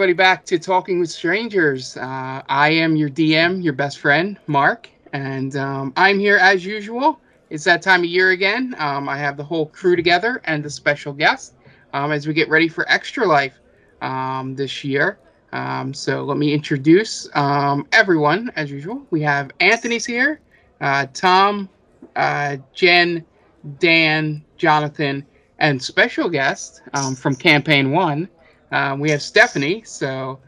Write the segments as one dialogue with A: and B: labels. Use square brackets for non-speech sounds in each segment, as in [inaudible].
A: everybody, back to Talking with Strangers. Uh, I am your DM, your best friend, Mark, and um, I'm here as usual. It's that time of year again. Um, I have the whole crew together and a special guest um, as we get ready for Extra Life um, this year. Um, so let me introduce um, everyone as usual. We have Anthony's here, uh, Tom, uh, Jen, Dan, Jonathan, and special guest from Campaign One. Um, we have Stephanie. So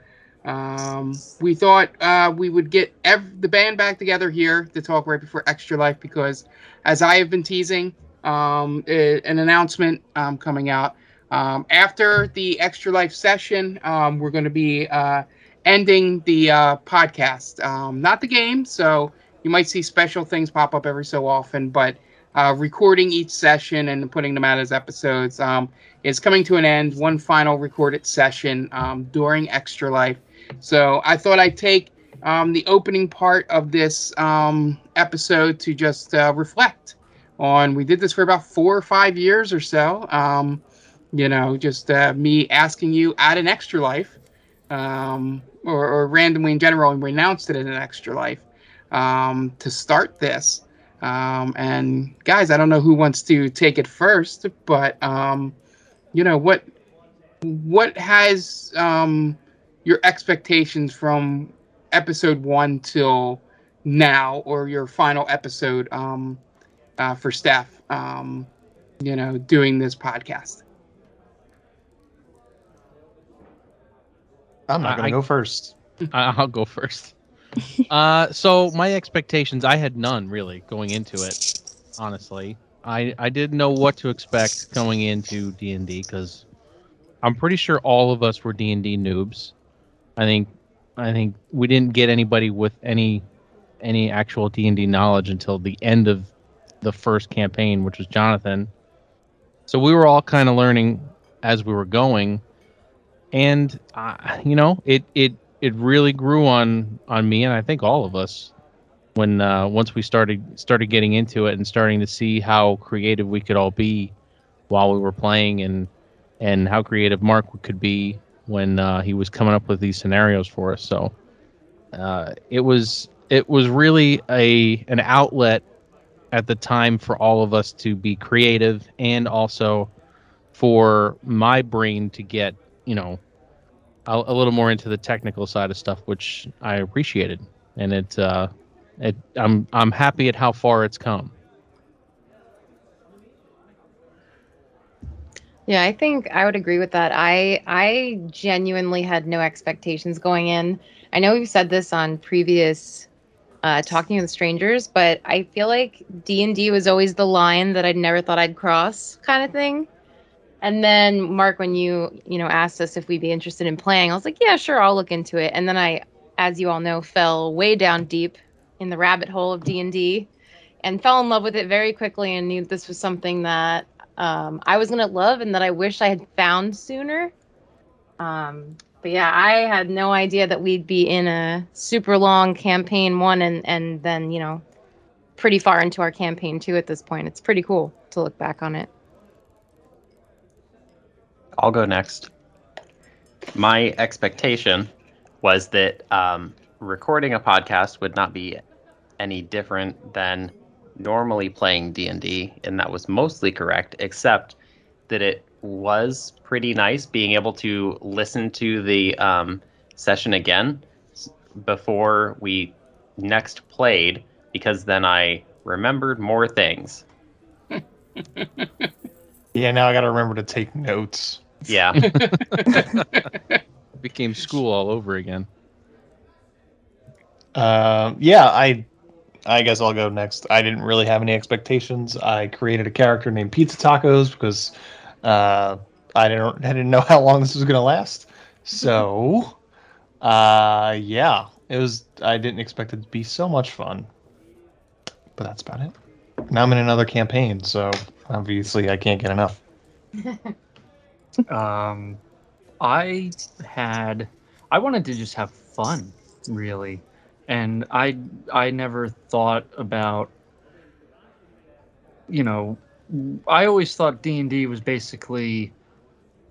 A: um, we thought uh, we would get ev- the band back together here to talk right before Extra Life because, as I have been teasing, um, a- an announcement um, coming out. Um, after the Extra Life session, um, we're going to be uh, ending the uh, podcast, um, not the game. So you might see special things pop up every so often, but uh, recording each session and putting them out as episodes um, is coming to an end. One final recorded session um, during Extra Life. So I thought I'd take um, the opening part of this um, episode to just uh, reflect on. We did this for about four or five years or so. Um, you know, just uh, me asking you at an Extra Life, um, or, or randomly in general, and we announced it in an Extra Life um, to start this. Um, and guys, I don't know who wants to take it first, but um, you know what what has um, your expectations from episode one till now, or your final episode um, uh, for Steph? Um, you know, doing this podcast.
B: I'm not gonna
C: I-
B: go first. [laughs]
C: I- I'll go first. Uh, so my expectations, I had none really going into it. Honestly, I I didn't know what to expect going into D and D because I'm pretty sure all of us were D and D noobs. I think I think we didn't get anybody with any any actual D and D knowledge until the end of the first campaign, which was Jonathan. So we were all kind of learning as we were going, and uh, you know, it it it really grew on on me and I think all of us when uh, once we started started getting into it and starting to see how creative we could all be while we were playing and and how creative Mark could be when uh, he was coming up with these scenarios for us. So uh, it was it was really a an outlet at the time for all of us to be creative and also for my brain to get you know a, a little more into the technical side of stuff, which I appreciated, and it, uh, it, I'm, I'm happy at how far it's come.
D: Yeah, I think I would agree with that. I I genuinely had no expectations going in. I know we've said this on previous uh, talking with strangers, but I feel like D and D was always the line that I'd never thought I'd cross, kind of thing. And then Mark, when you you know asked us if we'd be interested in playing, I was like, yeah, sure, I'll look into it. And then I, as you all know, fell way down deep in the rabbit hole of D and D, and fell in love with it very quickly, and knew this was something that um, I was gonna love and that I wish I had found sooner. Um, but yeah, I had no idea that we'd be in a super long campaign one and and then you know pretty far into our campaign two at this point. It's pretty cool to look back on it.
E: I'll go next. My expectation was that um, recording a podcast would not be any different than normally playing D&D, and that was mostly correct, except that it was pretty nice being able to listen to the um, session again before we next played, because then I remembered more things. [laughs]
B: Yeah, now I gotta remember to take notes.
E: Yeah. [laughs]
C: became school all over again.
B: Um, yeah, I, I guess I'll go next. I didn't really have any expectations. I created a character named Pizza Tacos because uh, I didn't, I didn't know [laughs] how long this was gonna last. So, uh, yeah, it was. I didn't expect it to be so much fun, but that's about it. now I'm in another campaign, so obviously I can't get enough. [laughs]
F: Um, I had, I wanted to just have fun, really, and I I never thought about, you know, I always thought D and D was basically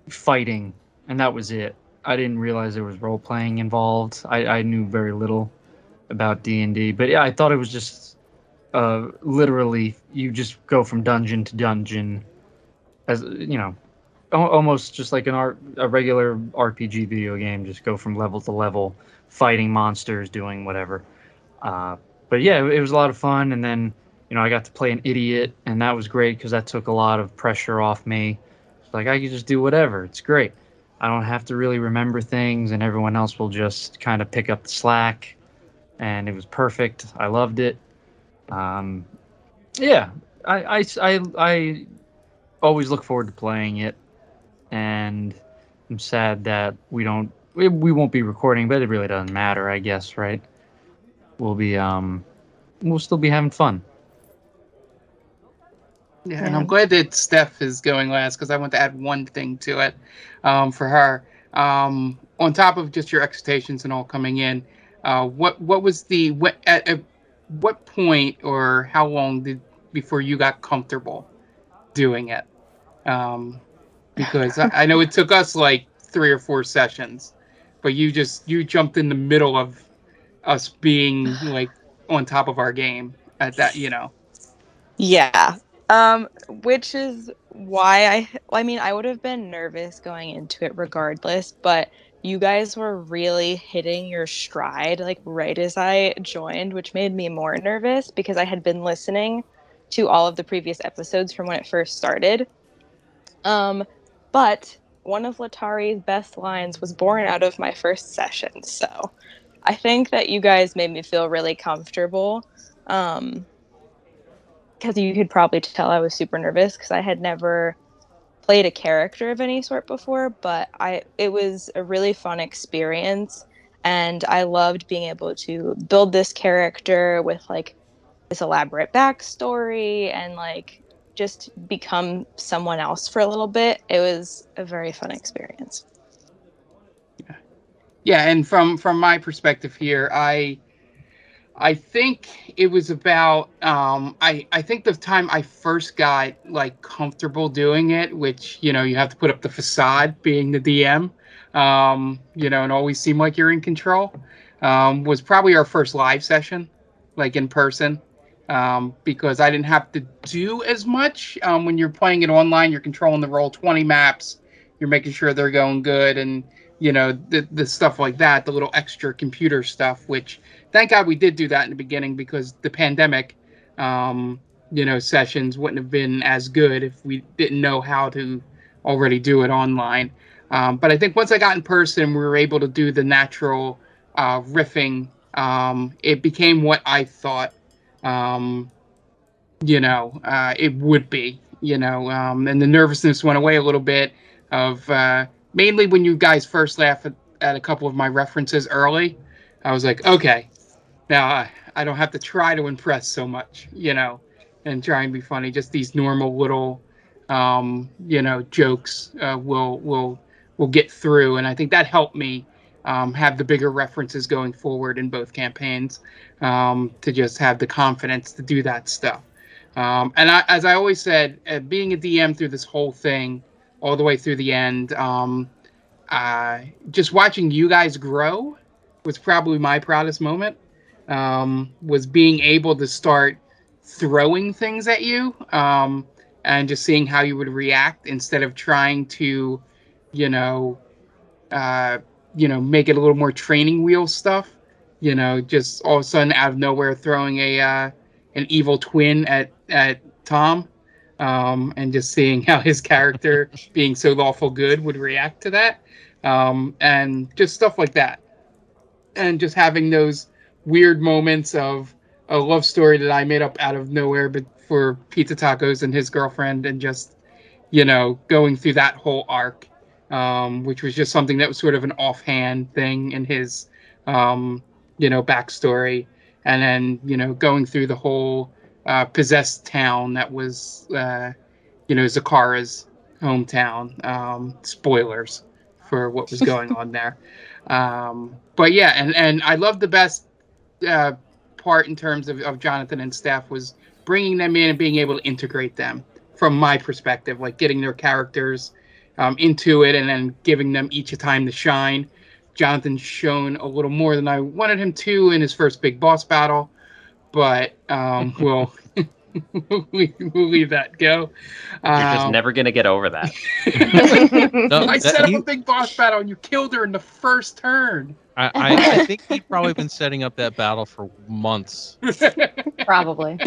F: fighting, and that was it. I didn't realize there was role playing involved. I, I knew very little about D and D, but yeah, I thought it was just uh, literally you just go from dungeon to dungeon, as you know, almost just like an art a regular RPG video game. Just go from level to level, fighting monsters, doing whatever. Uh, but yeah, it, was a lot of fun, and then you know I got to play an idiot, and that was great because that took a lot of pressure off me. Like I could just do whatever. It's great. I don't have to really remember things, and everyone else will just kind of pick up the slack. And it was perfect. I loved it. Um, yeah, I, I, I, I always look forward to playing it, and I'm sad that we don't we, we won't be recording, but it really doesn't matter, I guess, right? We'll be um we'll still be having fun.
A: Yeah, and I'm glad that Steph is going last because I want to add one thing to it um, for her. Um, on top of just your expectations and all coming in, uh, what what was the what at, at what point or how long did before you got comfortable doing it? Um, because I, I know it took us like three or four sessions, but you just you jumped in the middle of us being [sighs] like on top of our game at that, you know.
G: Yeah. Um, which is why I I mean I would have been nervous going into it regardless, but you guys were really hitting your stride like right as I joined, which made me more nervous because I had been listening to all of the previous episodes from when it first started. Um, but one of Latari's best lines was born out of my first session, so I think that you guys made me feel really comfortable. Um, because you could probably tell I was super nervous because I had never played a character of any sort before, but I it was a really fun experience and I loved being able to build this character with like this elaborate backstory and like just become someone else for a little bit. It was a very fun experience.
A: Yeah, yeah, and from from my perspective here, I I think it was about um I I think the time I first got like comfortable doing it, which you know you have to put up the facade being the DM, um you know, and always seem like you're in control, um, was probably our first live session, like in person, um, because I didn't have to do as much. Um, when you're playing it online, you're controlling the roll twenty maps, you're making sure they're going good, and you know the the stuff like that, the little extra computer stuff, which thank God we did do that in the beginning because the pandemic, um, you know, sessions wouldn't have been as good if we didn't know how to already do it online. Um, but I think once I got in person, we were able to do the natural uh, riffing. Um, it became what I thought, um, you know, uh, it would be, you know, um, and the nervousness went away a little bit of uh, mainly when you guys first laughed at, at a couple of my references early. I was like, okay, now I, I don't have to try to impress so much, you know, and try and be funny. Just these normal little, um, you know, jokes uh, will will will get through, and I think that helped me um, have the bigger references going forward in both campaigns um, to just have the confidence to do that stuff. Um, and I, as I always said, uh, being a DM through this whole thing, all the way through the end, uh, just watching you guys grow was probably my proudest moment. Um, was being able to start throwing things at you um, and just seeing how you would react instead of trying to, you know, uh, you know, make it a little more training wheel stuff. You know, just all of a sudden out of nowhere throwing a uh, an evil twin at at Tom, um, and just seeing [laughs] how his character, [laughs] being so lawful good, would react to that, um, and just stuff like that, and just having those weird moments of a love story that I made up out of nowhere, but for pizza tacos and his girlfriend, and just you know going through that whole arc, um, which was just something that was sort of an offhand thing in his um, you know backstory, and then you know going through the whole uh, possessed town that was, uh, you know, Zakara's hometown. Um, spoilers for what was going [laughs] on there. Um, but yeah, and and I love the best uh, part in terms of, of Jonathan and Steph was bringing them in and being able to integrate them from my perspective, like getting their characters um, into it and then giving them each a time to shine. Jonathan's shown a little more than I wanted him to in his first big boss battle, but um, [laughs] we'll, [laughs] we'll leave that go.
E: You're just
A: Um,
E: never gonna get over that. [laughs]
C: No,
A: I
C: that-
A: set up
C: he-
A: a big boss battle and you killed her in the first turn.
C: I, I, I think he'd probably been setting up that battle for months.
D: Probably.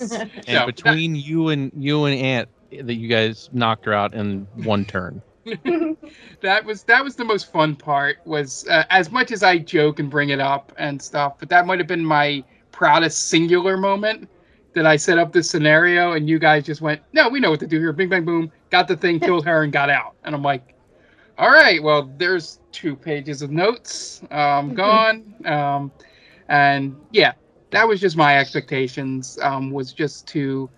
C: And
A: No,
C: between you and you and Ant, that you guys knocked her out in one turn. [laughs] [laughs]
A: that was that was the most fun part was uh, as much as i joke and bring it up and stuff but that might have been my proudest singular moment that i set up this scenario and you guys just went no we know what to do here. Bing bang boom got the thing killed her and got out. And i'm like all right well there's two pages of notes. Um, gone. Um, and yeah that was just my expectations um, was just to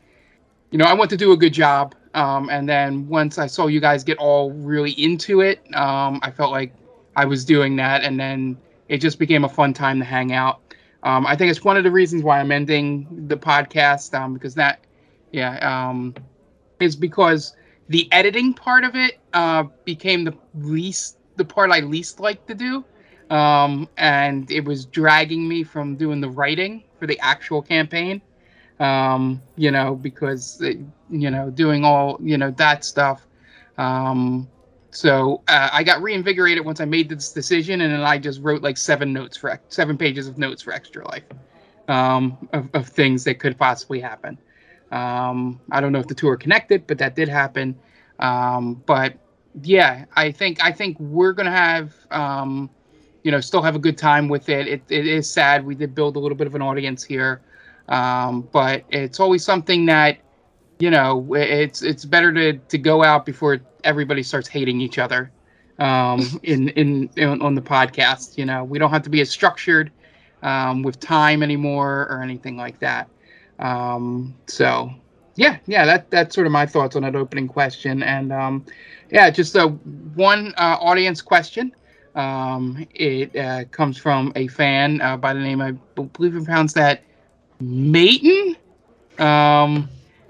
A: you know, I want to do a good job. Um, and then once I saw you guys get all really into it, um, I felt like I was doing that. And then it just became a fun time to hang out. Um, I think it's one of the reasons why I'm ending the podcast um, because that, yeah, um, is because the editing part of it uh, became the least, the part I least like to do. Um, and it was dragging me from doing the writing for the actual campaign um, you know, because uh, you know, doing all you know that stuff. Um, so uh, I got reinvigorated once I made this decision, and then I just wrote like seven notes for seven pages of notes for Extra Life, um, of, of things that could possibly happen. Um, I don't know if the two are connected, but that did happen. Um, but yeah, I think I think we're gonna have. Um, you know, still have a good time with it. It, it is sad. We did build a little bit of an audience here um, but it's always something that you know it's it's better to to go out before everybody starts hating each other um, [laughs] in, in in on the podcast you know? We don't have to be as structured um, with time anymore or anything like that. Um, so yeah yeah that that's sort of my thoughts on that opening question. And um, yeah just a one uh, audience question. Um, it uh, comes from a fan uh, by the name I believe we pronounced that Mayton, um,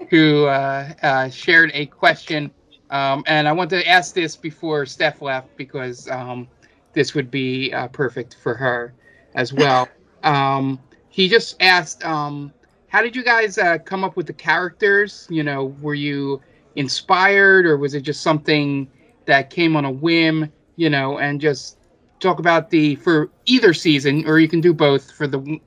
A: who uh, uh, shared a question. Um, and I want to ask this before Steph left because um, this would be uh, perfect for her as [laughs] well. Um, he just asked, um, how did you guys uh, come up with the characters? You know, were you inspired or was it just something that came on a whim? You know, and just talk about the for either season, or you can do both for the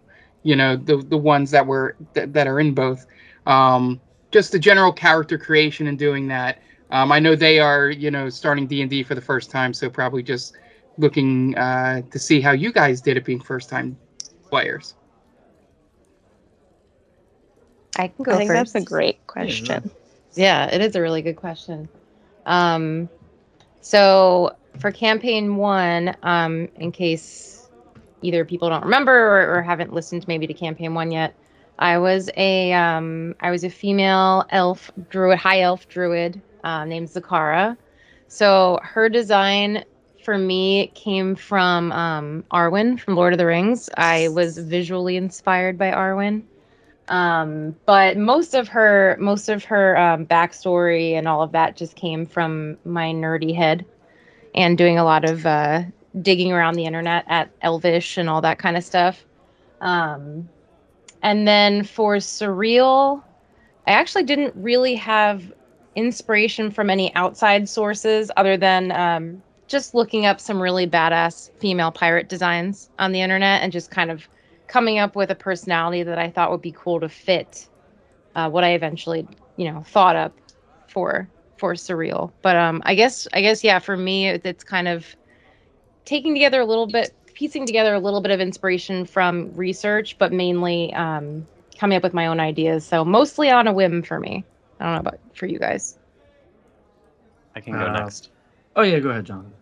A: you know the the ones that were that, that are in both um just the general character creation and doing that um i know they are you know starting d&d for the first time so probably just looking uh to see how you guys did it being first time players
D: I can go
G: I think
D: first.
G: that's a great question.
D: Yeah, it is a really good question. Um, so for campaign one, um, in case either people don't remember or, or haven't listened maybe to campaign one yet, I was a um, I was a female elf druid, high elf druid uh, named Zakara. So her design for me came from um, Arwen from Lord of the Rings. I was visually inspired by Arwen um but most of her most of her um, backstory and all of that just came from my nerdy head and doing a lot of uh digging around the internet at elvish and all that kind of stuff um and then for surreal i actually didn't really have inspiration from any outside sources other than um just looking up some really badass female pirate designs on the internet and just kind of coming up with a personality that I thought would be cool to fit uh, what I eventually, you know, thought up for for surreal. But um, I guess I guess yeah, for me, it's kind of taking together a little bit, piecing together a little bit of inspiration from research, but mainly um, coming up with my own ideas. So mostly on a whim for me. I don't know about for you guys.
E: I can go
F: Uh,
E: next.
F: Oh yeah, go ahead, John.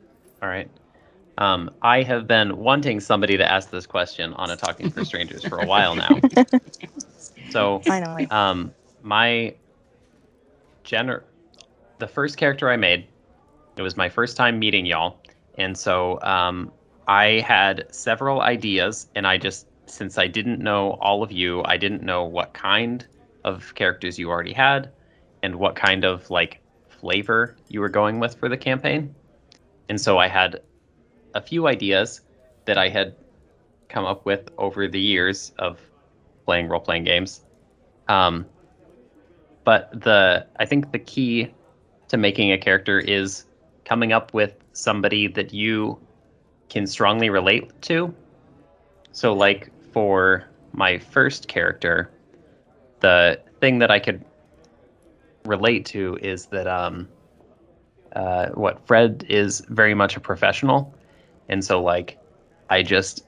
E: All right. Um, I have been wanting somebody to ask this question on a Talking for Strangers for a while now. [laughs] So
G: Finally.
E: um, my gener the first character I made, it was my first time meeting y'all, and so um, I had several ideas, and I just since I didn't know all of you, I didn't know what kind of characters you already had, and what kind of like flavor you were going with for the campaign, and so I had a few ideas that I had come up with over the years of playing role playing games. Um, but the I think the key to making a character is coming up with somebody that you can strongly relate to. So like for my first character, the thing that I could relate to is that um uh what Fred is very much a professional. And so like I just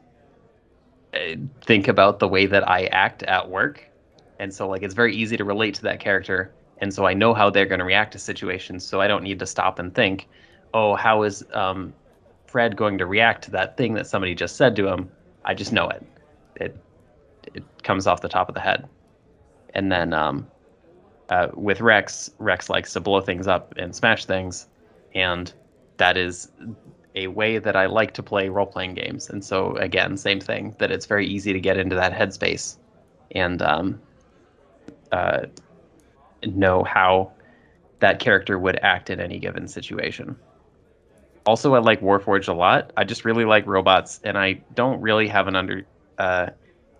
E: uh, think about the way that I act at work. And so like it's very easy to relate to that character. And so i know how they're going to react to situations. So i don't need to stop and think oh how is um, fred going to react to that thing that somebody just said to him? I just know it. It it comes off the top of the head. And then um, uh, with rex rex likes to blow things up and smash things. And that is a way that i like to play role-playing games. And so again same thing that it's very easy to get into that headspace and um, uh, know how that character would act in any given situation. Also, I like Warforged a lot. I just really like robots, and I don't really have an under uh,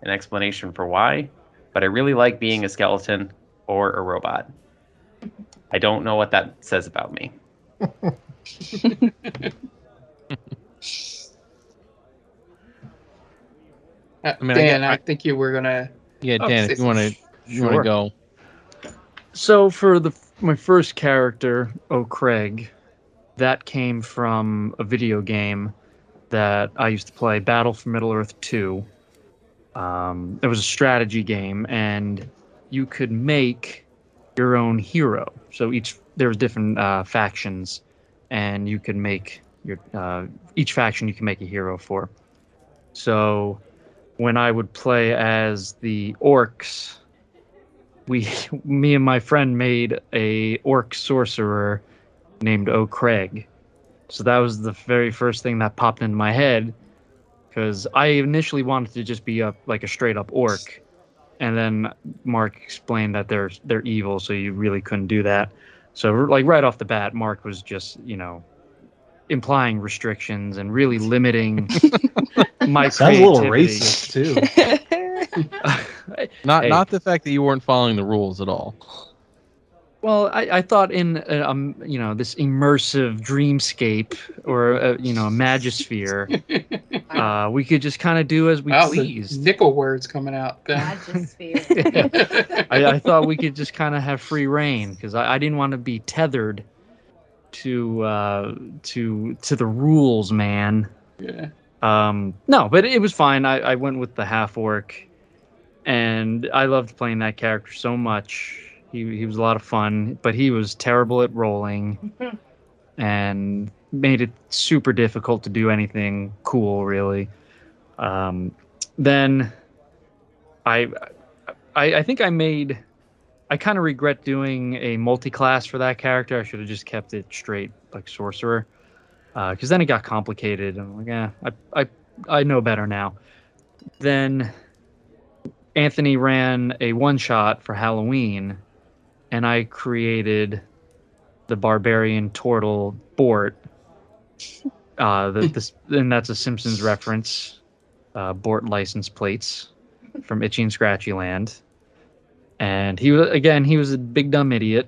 E: an explanation for why, but I really like being a skeleton or a robot. I don't know what that says about me. [laughs]
A: Uh,
C: I mean, I
A: Dan,
C: get-
A: I,
C: I-
A: think you were gonna.
C: Yeah,
A: Oh,
C: Dan,
A: say
C: if you want to, you want to go.
F: So for the my first character, O'Craig, that came from a video game that I used to play, Battle for Middle Earth 2. Um, it was a strategy game, and you could make your own hero. So each there was different uh, factions, and you could make your uh, each faction you can make a hero for. So when I would play as the orcs, we [laughs] me and my friend made a orc sorcerer named O'Craig. So that was the very first thing that popped into my head because I initially wanted to just be a like a straight up orc, and then Mark explained that they're they're evil, so you really couldn't do that. So like right off the bat, Mark was just you know implying restrictions and really limiting [laughs] my
B: Sounds a little racist too. [laughs] [laughs]
C: Not
F: Hey.
C: not the fact that you weren't following the rules at all.
F: Well, I, I thought in uh, um you know this immersive dreamscape or uh, you know a magosphere, [laughs] uh, we could just kind of do as we
A: Wow, the
F: pleased.
A: nickel words coming out. [laughs]
D: Magosphere. [laughs]
F: I, I thought we could just kind of have free reign because I, I didn't want to be tethered to uh, to to the rules, man.
A: yeah.
F: Um, no, but it was fine. I, I went with the half orc, and I loved playing that character so much. He he was a lot of fun, but he was terrible at rolling, [laughs] and made it super difficult to do anything cool, really. Um, then I, I I think I made. I kind of regret doing a multi-class for that character. I should have just kept it straight like sorcerer because then it got complicated. And I'm like, yeah, I, I, I know better now. Then Anthony ran a one shot for Halloween, and I created the barbarian turtle Bort. Uh, the, [laughs] this, and that's a Simpsons reference. Uh, Bort license plates from Itchy and Scratchy Land. And he was again, he was a big dumb idiot.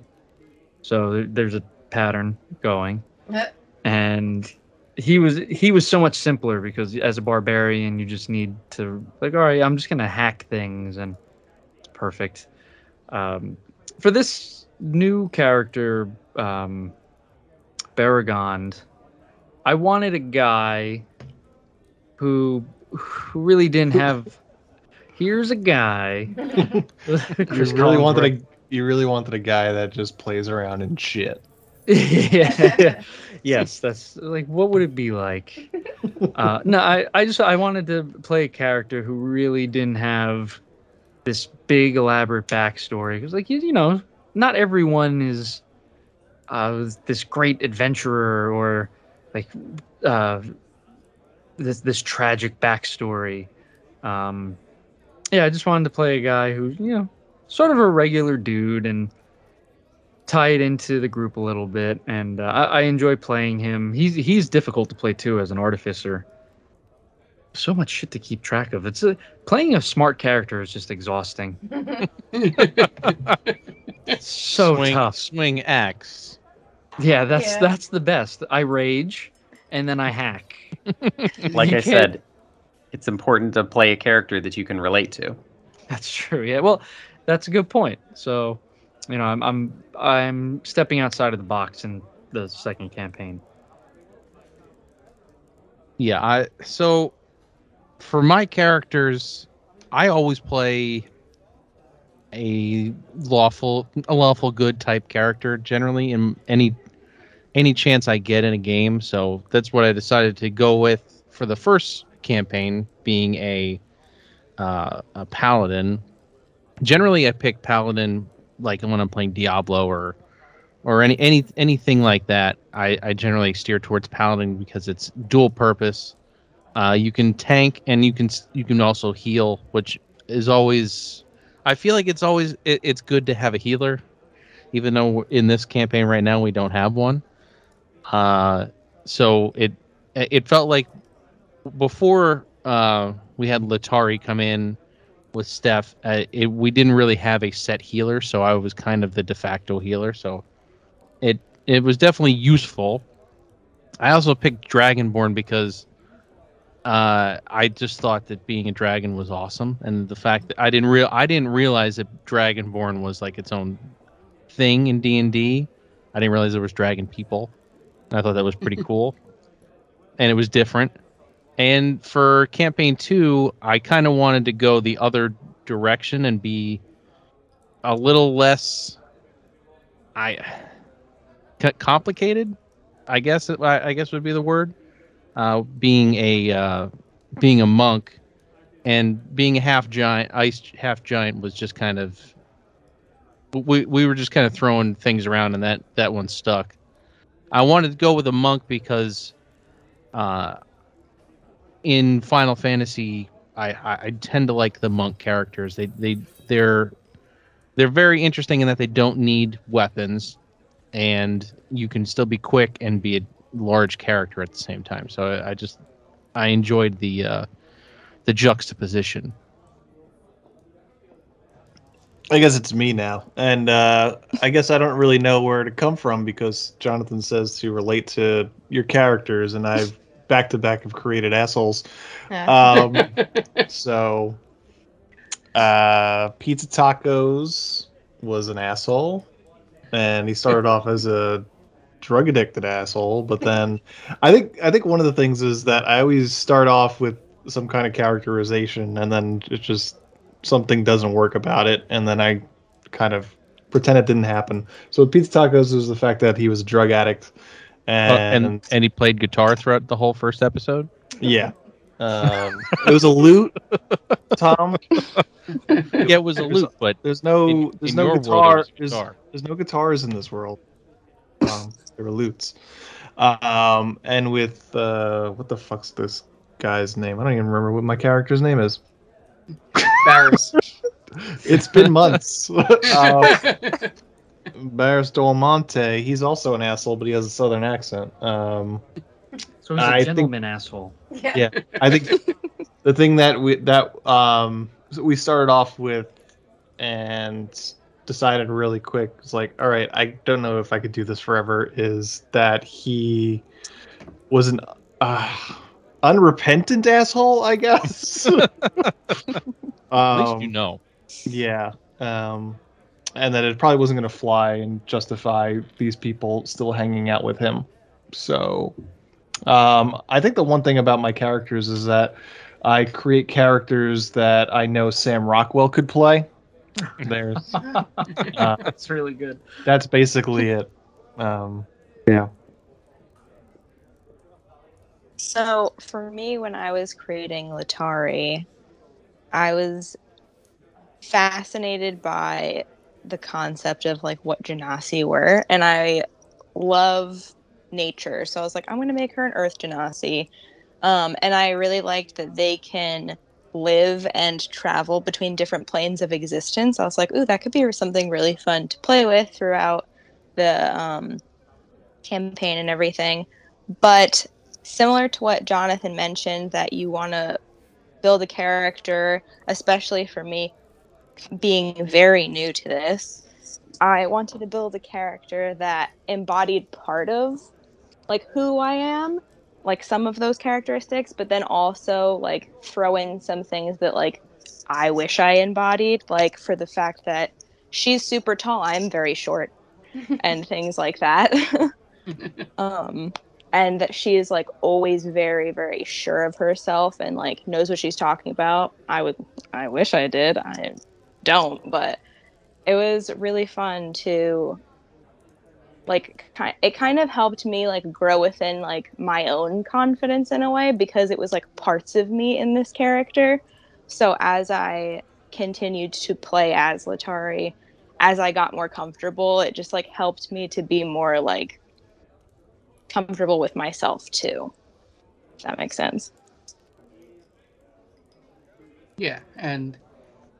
F: So there, there's a pattern going and he was he was so much simpler because as a barbarian you just need to like all right i'm just gonna hack things and it's perfect um, for this new character um, Baragond, i wanted a guy who who really didn't have here's a guy [laughs]
B: You really wanted
F: wrote-
B: a you really wanted a guy that just plays around and shit. [laughs]
F: yeah. yes, that's like what would it be like? [laughs] Uh, no, I, I just I wanted to play a character who really didn't have this big elaborate backstory. Because like you, you know, not everyone is uh, this great adventurer or like uh, this this tragic backstory. Um, yeah, I just wanted to play a guy who's you know sort of a regular dude and tie it into the group a little bit. And uh, I, I enjoy playing him. He's he's difficult to play too as an artificer. So much shit to keep track of. It's a, playing a smart character is just exhausting. [laughs] so
C: swing,
F: tough.
C: Swing axe.
F: Yeah, that's
D: Yeah.
F: that's the best. I rage and then I hack. [laughs]
E: Like
F: You
E: I
F: can't-
E: said, it's important to play a character that you can relate to.
F: That's true. Yeah. Well, that's a good point. So, you know, I'm I'm I'm stepping outside of the box in the second campaign.
C: Yeah, I so for my characters, I always play a lawful a lawful good type character generally in any any chance I get in a game. So that's what I decided to go with for the first campaign, being a uh, a paladin. Generally, I pick paladin like when I'm playing Diablo or or any any anything like that. I, I generally steer towards paladin because it's dual purpose. Uh, you can tank and you can you can also heal, which is always. I feel like it's always it, it's good to have a healer, even though in this campaign right now we don't have one. Uh, so it it felt like before uh, we had Latari come in with Steph, uh, it, we didn't really have a set healer, so I was kind of the de facto healer. So it it was definitely useful. I also picked Dragonborn because uh, I just thought that being a dragon was awesome, and the fact that I didn't real I didn't realize that Dragonborn was like its own thing in D and D. I didn't realize there was dragon people. And I thought that was pretty [laughs] cool, and it was different. And for campaign two, I kind of wanted to go the other direction and be a little less. I c- complicated, I guess. I I guess would be the word. Uh, being a uh, being a monk and being a half giant, ice half giant was just kind of. We we were just kind of throwing things around, and that that one stuck. I wanted to go with a monk because, uh, in Final Fantasy, I, I I tend to like the monk characters. They they they're they're very interesting in that they don't need weapons and you can still be quick and be a large character at the same time. So I, I just I enjoyed the uh, the juxtaposition.
B: I guess it's me now, and uh, I guess I don't really know where to come from because Jonathan says to relate to your characters, and I've back to back have created assholes. Um, [laughs] so, uh, Pizza Tacos was an asshole, and he started off as a drug addicted asshole. But [laughs] then, I think I think one of the things is that I always start off with some kind of characterization, and then it just something doesn't work about it, and then I kind of pretend it didn't happen. So with Pizza Tacos was the fact that he was a drug addict,
C: Uh,
B: and,
C: and and he played guitar throughout the whole first episode.
B: yeah. Um, [laughs] it was a lute, Tom.
C: Yeah, it was a loop, but
B: There's no
C: in,
B: there's
C: in
B: no
C: your world, it
B: guitar. There's, there's no guitars in this world. Um, there were lutes. Um, and with uh, what the fuck's this guy's name? I don't even remember what my character's name is.
A: Barris. [laughs]
B: It's been months. [laughs] uh, Barris Del Monte. He's also an asshole, but he has a southern accent. Um,
F: So he's a
B: I think-
F: gentleman asshole.
B: yeah, I think the thing that we that um we started off with and decided really quick was like, all right, I don't know if I could do this forever. Is that he was an uh, unrepentant asshole? I guess. [laughs] [laughs]
C: At least
B: um,
C: you know.
B: yeah. Um, and that it probably wasn't going to fly and justify these people still hanging out with him. So, um, I think the one thing about my characters is that I create characters that I know Sam Rockwell could play. There's, [laughs] uh,
F: That's really good.
B: that's basically it. Um, yeah.
G: So for me, when I was creating Latari, I was fascinated by the concept of like what genasi were, and I love nature. So I was like, I'm going to make her an Earth genasi, um, and I really liked that they can live and travel between different planes of existence. I was like, ooh, that could be something really fun to play with throughout the um, campaign and everything. But similar to what Jonathan mentioned, that you want to build a character, especially for me being very new to this, I wanted to build a character that embodied part of like who I am, like some of those characteristics, but then also like throw in some things that like I wish I embodied, like for the fact that she's super tall, I'm very short, [laughs] and things like that. [laughs] um, and that she is like always very, very sure of herself and like knows what she's talking about. I would, I wish I did. I don't, but it was really fun to like it kind of helped me like grow within like my own confidence in a way because it was like parts of me in this character. So as i continued to play as latari as i got more comfortable it just like helped me to be more like comfortable with myself too if that makes sense.
A: Yeah, and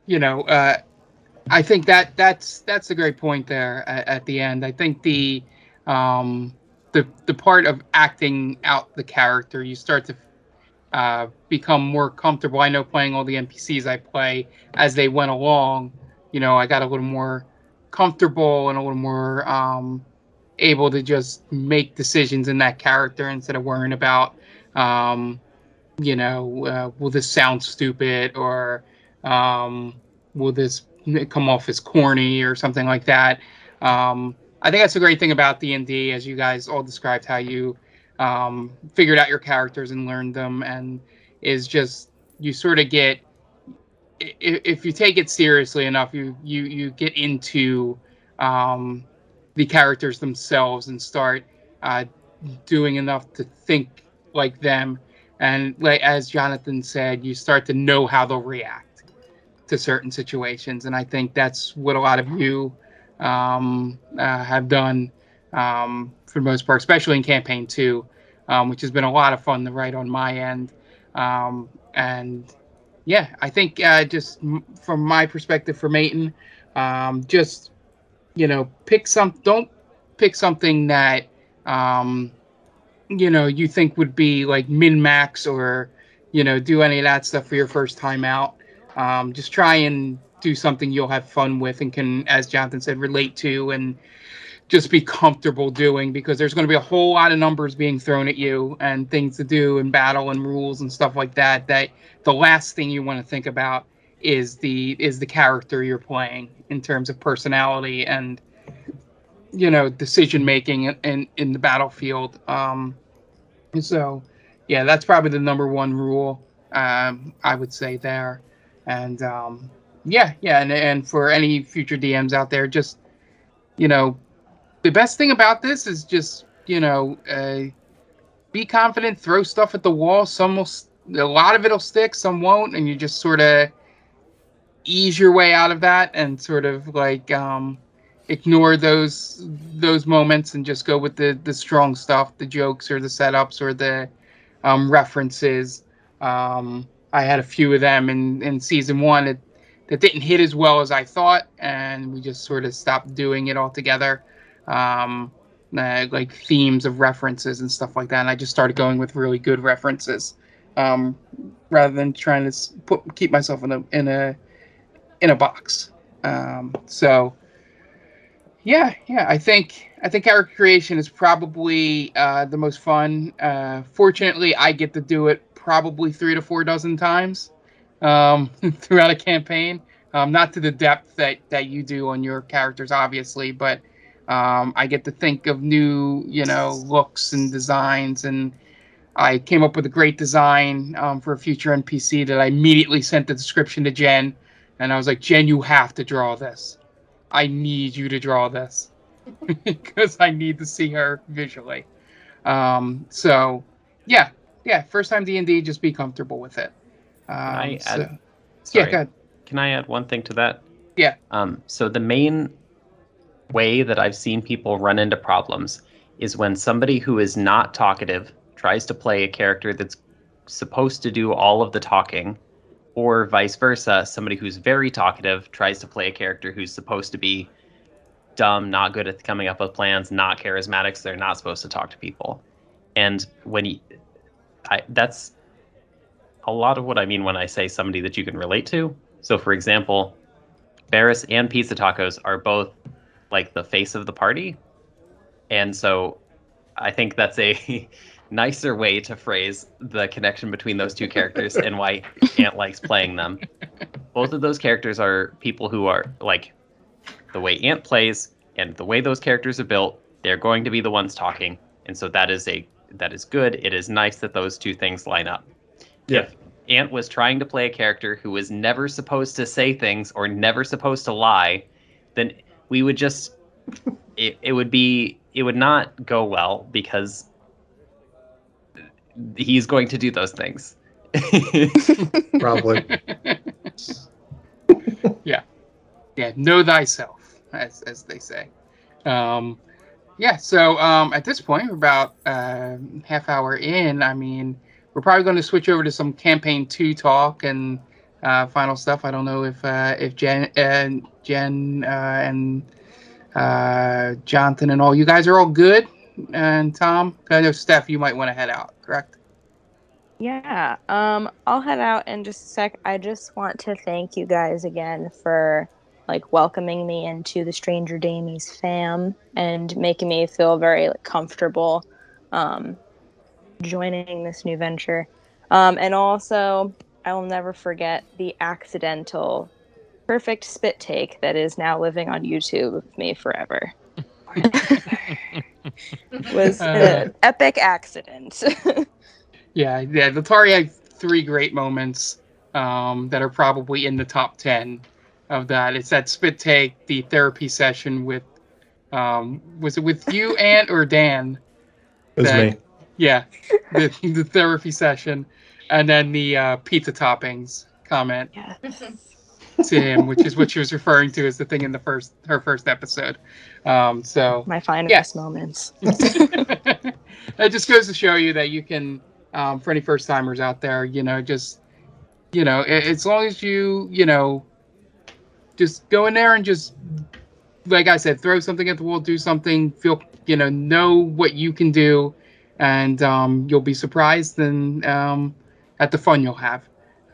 A: you know, uh, I think that that's that's a great point there at, at the end. I think the um, the the part of acting out the character, you start to uh, become more comfortable. I know playing all the NPCs I play as they went along, you know, I got a little more comfortable and a little more um, able to just make decisions in that character instead of worrying about um, you know, uh, will this sound stupid or um, will this come off as corny or something like that? Um, I think that's a great thing about D and D, as you guys all described how you um, figured out your characters and learned them, and is just you sort of get if you take it seriously enough, you you you get into um, the characters themselves and start uh, doing enough to think like them and like as jonathan said you start to know how they'll react to certain situations and i think that's what a lot of you um, uh, have done um, for the most part especially in campaign two um, which has been a lot of fun to write on my end. Um, and yeah i think uh, just m- from my perspective for Mayton, um, just you know pick some don't pick something that um, you know you think would be like min max or you know do any of that stuff for your first time out um, just try and do something you'll have fun with and can as jonathan said relate to and just be comfortable doing because there's going to be a whole lot of numbers being thrown at you and things to do and battle and rules and stuff like that that the last thing you want to think about is the is the character you're playing in terms of personality and you know decision making in, in in the battlefield. Um so yeah that's probably the number one rule um i would say there and um yeah yeah and, and for any future dms out there just you know the best thing about this is just you know uh be confident throw stuff at the wall. Some will a lot of it'll stick some won't and you just sort of ease your way out of that and sort of like um ignore those those moments and just go with the the strong stuff the jokes or the setups or the um references. Um i had a few of them in in season one it, that didn't hit as well as i thought and we just sort of stopped doing it altogether um uh, like themes of references and stuff like that and i just started going with really good references um rather than trying to put keep myself in a in a in a box um so yeah, yeah. I think I think character creation is probably uh, the most fun. Uh, fortunately, I get to do it probably three to four dozen times um, [laughs] throughout a campaign. Um, not to the depth that that you do on your characters, obviously, but um, I get to think of new, you know, looks and designs. And I came up with a great design um, for a future NPC that I immediately sent the description to Jen, and I was like, Jen, you have to draw this. I need you to draw this [laughs] because I need to see her visually. Um, so, yeah, yeah. First time D and D, just be comfortable with it. Um,
E: I
A: so-
E: add-
A: yeah, go ahead.
E: can I add one thing to that?
A: Yeah.
E: Um, so the main way that I've seen people run into problems is when somebody who is not talkative tries to play a character that's supposed to do all of the talking, or vice versa, somebody who's very talkative tries to play a character who's supposed to be dumb, not good at coming up with plans, not charismatic, so they're not supposed to talk to people. And when you, I, that's a lot of what I mean when I say somebody that you can relate to. So, for example, Barris and Pizza Tacos are both like the face of the party. And so I think that's a [laughs] nicer way to phrase the connection between those two characters and why Ant likes playing them. Both of those characters are people who are like the way Ant plays and the way those characters are built, they're going to be the ones talking. And so that is a that is good. It is nice that those two things line up.
B: Yeah.
E: If Ant was trying to play a character who was never supposed to say things or never supposed to lie, then we would just [laughs] it, it would be it would not go well because he's going to do those things. [laughs]
B: Probably. [laughs]
A: yeah, yeah. Know thyself, as as they say. Um, yeah. So um, at this point, we're about uh, half hour in. I mean, we're probably going to switch over to some campaign two talk and uh, final stuff. I don't know if uh, if Jen and Jen uh, and uh, Jonathan and all you guys are all good. And Tom, I know Steph, you might want to head out. Correct.
G: Yeah, um, I'll head out in just a sec. I just want to thank you guys again for like welcoming me into the Stranger Damies fam and making me feel very like comfortable um, joining this new venture. Um, and also, I will never forget the accidental perfect spit take that is now living on YouTube with me forever. [laughs] was an epic accident. [laughs]
A: Yeah, yeah. Latari had three great moments um, that are probably in the top ten of that. It's that spit take, the therapy session with, um, was it with you, [laughs] Ant, or Dan?
B: It was
A: That-
B: me.
A: Yeah, the, the therapy session, and then the uh, pizza toppings comment
G: yeah.
A: to him, which is what she was referring to as the thing in the first her first episode. Um, so
G: My finest
A: Yes.
G: moments. [laughs]
A: it just goes to show you that you can, um, for any first timers out there, you know, just, you know, a- as long as you, you know, just go in there and just, like I said, throw something at the wall, do something, feel, you know, know what you can do, and um, you'll be surprised and um, at the fun you'll have.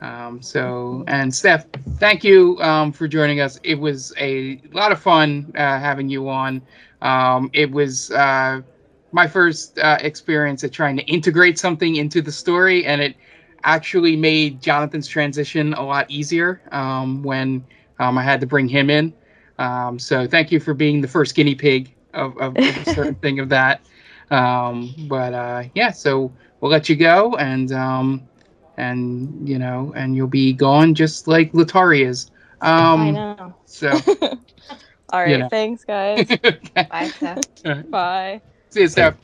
A: Um, so, and Steph, thank you um, for joining us. It was a lot of fun uh, having you on. Um, it was uh, my first uh, experience at trying to integrate something into the story, and it actually made Jonathan's transition a lot easier um, when um, I had to bring him in. Um, so, thank you for being the first guinea pig of, of, of a [laughs] certain thing of that. Um, but uh, yeah, so we'll let you go, and um, and you know, and you'll be gone just like Latari is. Um,
G: I know.
A: So, [laughs]
G: All right,
A: you know.
G: thanks, guys. [laughs]
D: Bye, Steph.
G: Bye.
A: See you, Steph.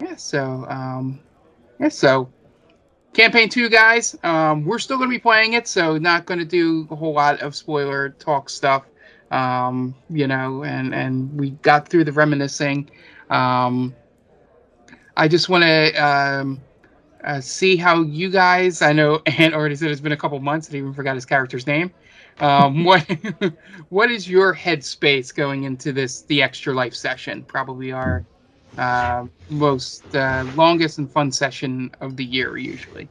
A: Yeah, so um yeah, so campaign two guys. Um we're still gonna be playing it, so not gonna do a whole lot of spoiler talk stuff. Um, you know, and and we got through the reminiscing. Um I just wanna um uh, see how you guys I know Ant already said it's been a couple months and even forgot his character's name. Um, [laughs] what [laughs] what is your headspace going into this the extra life session? Probably our uh, most uh, longest and fun session of the year usually.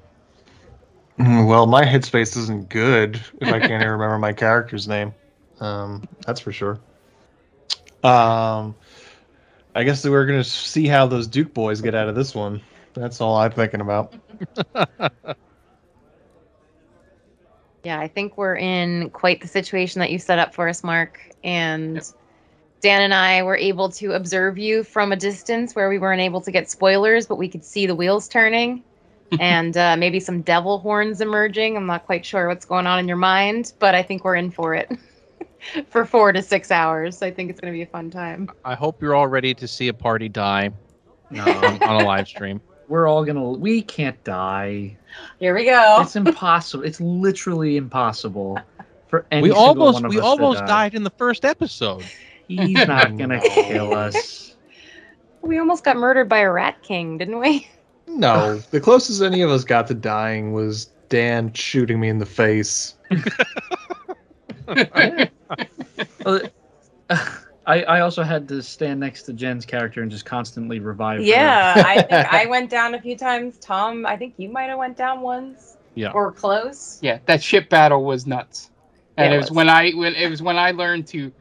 B: Mm, Well, my headspace isn't good if I can't even [laughs] remember my character's name. Um, that's for sure. Um, I guess that we're gonna see how those Duke boys get out of this one. That's all I'm thinking about. [laughs]
D: Yeah, I think we're in quite the situation that you set up for us, Mark. And
A: Yep.
D: Dan and I were able to observe you from a distance where we weren't able to get spoilers, but we could see the wheels turning [laughs] and uh, maybe some devil horns emerging. I'm not quite sure what's going on in your mind, but I think we're in for it [laughs] for four to six hours. I think it's going to be a fun time.
C: I hope you're all ready to see a party die um, on a live stream. [laughs]
F: we're all gonna. We can't die.
D: Here we go.
F: It's impossible. It's literally impossible for any
C: we almost
F: one of
C: we
F: us to
C: almost
F: die.
C: died in the first episode.
F: He's not [laughs] gonna kill us.
D: We almost got murdered by a rat king, didn't we?
B: No, [laughs] the closest any of us got to dying was Dan shooting me in the face. [sighs]
F: I, I also had to stand next to Jen's character and just constantly revive her.
D: Yeah, I [laughs] think I went down a few times. Tom, I think you might have went down once.
C: Yeah.
D: Or close.
A: Yeah, that ship battle was nuts, and
D: Yeah,
A: it
D: it
A: was
D: was.
A: when I when it was when I learned to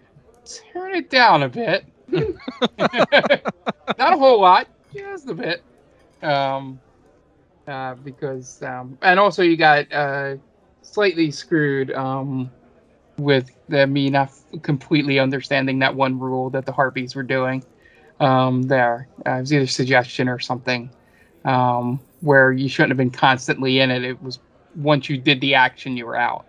A: turn it down a bit, [laughs] not a whole lot, just a bit, um, uh, because um, and also you got uh, slightly screwed um, with the, me not completely understanding that one rule that the harpies were doing um, there. Uh, it was either suggestion or something um, where you shouldn't have been constantly in it. It was once you did the action, you were out.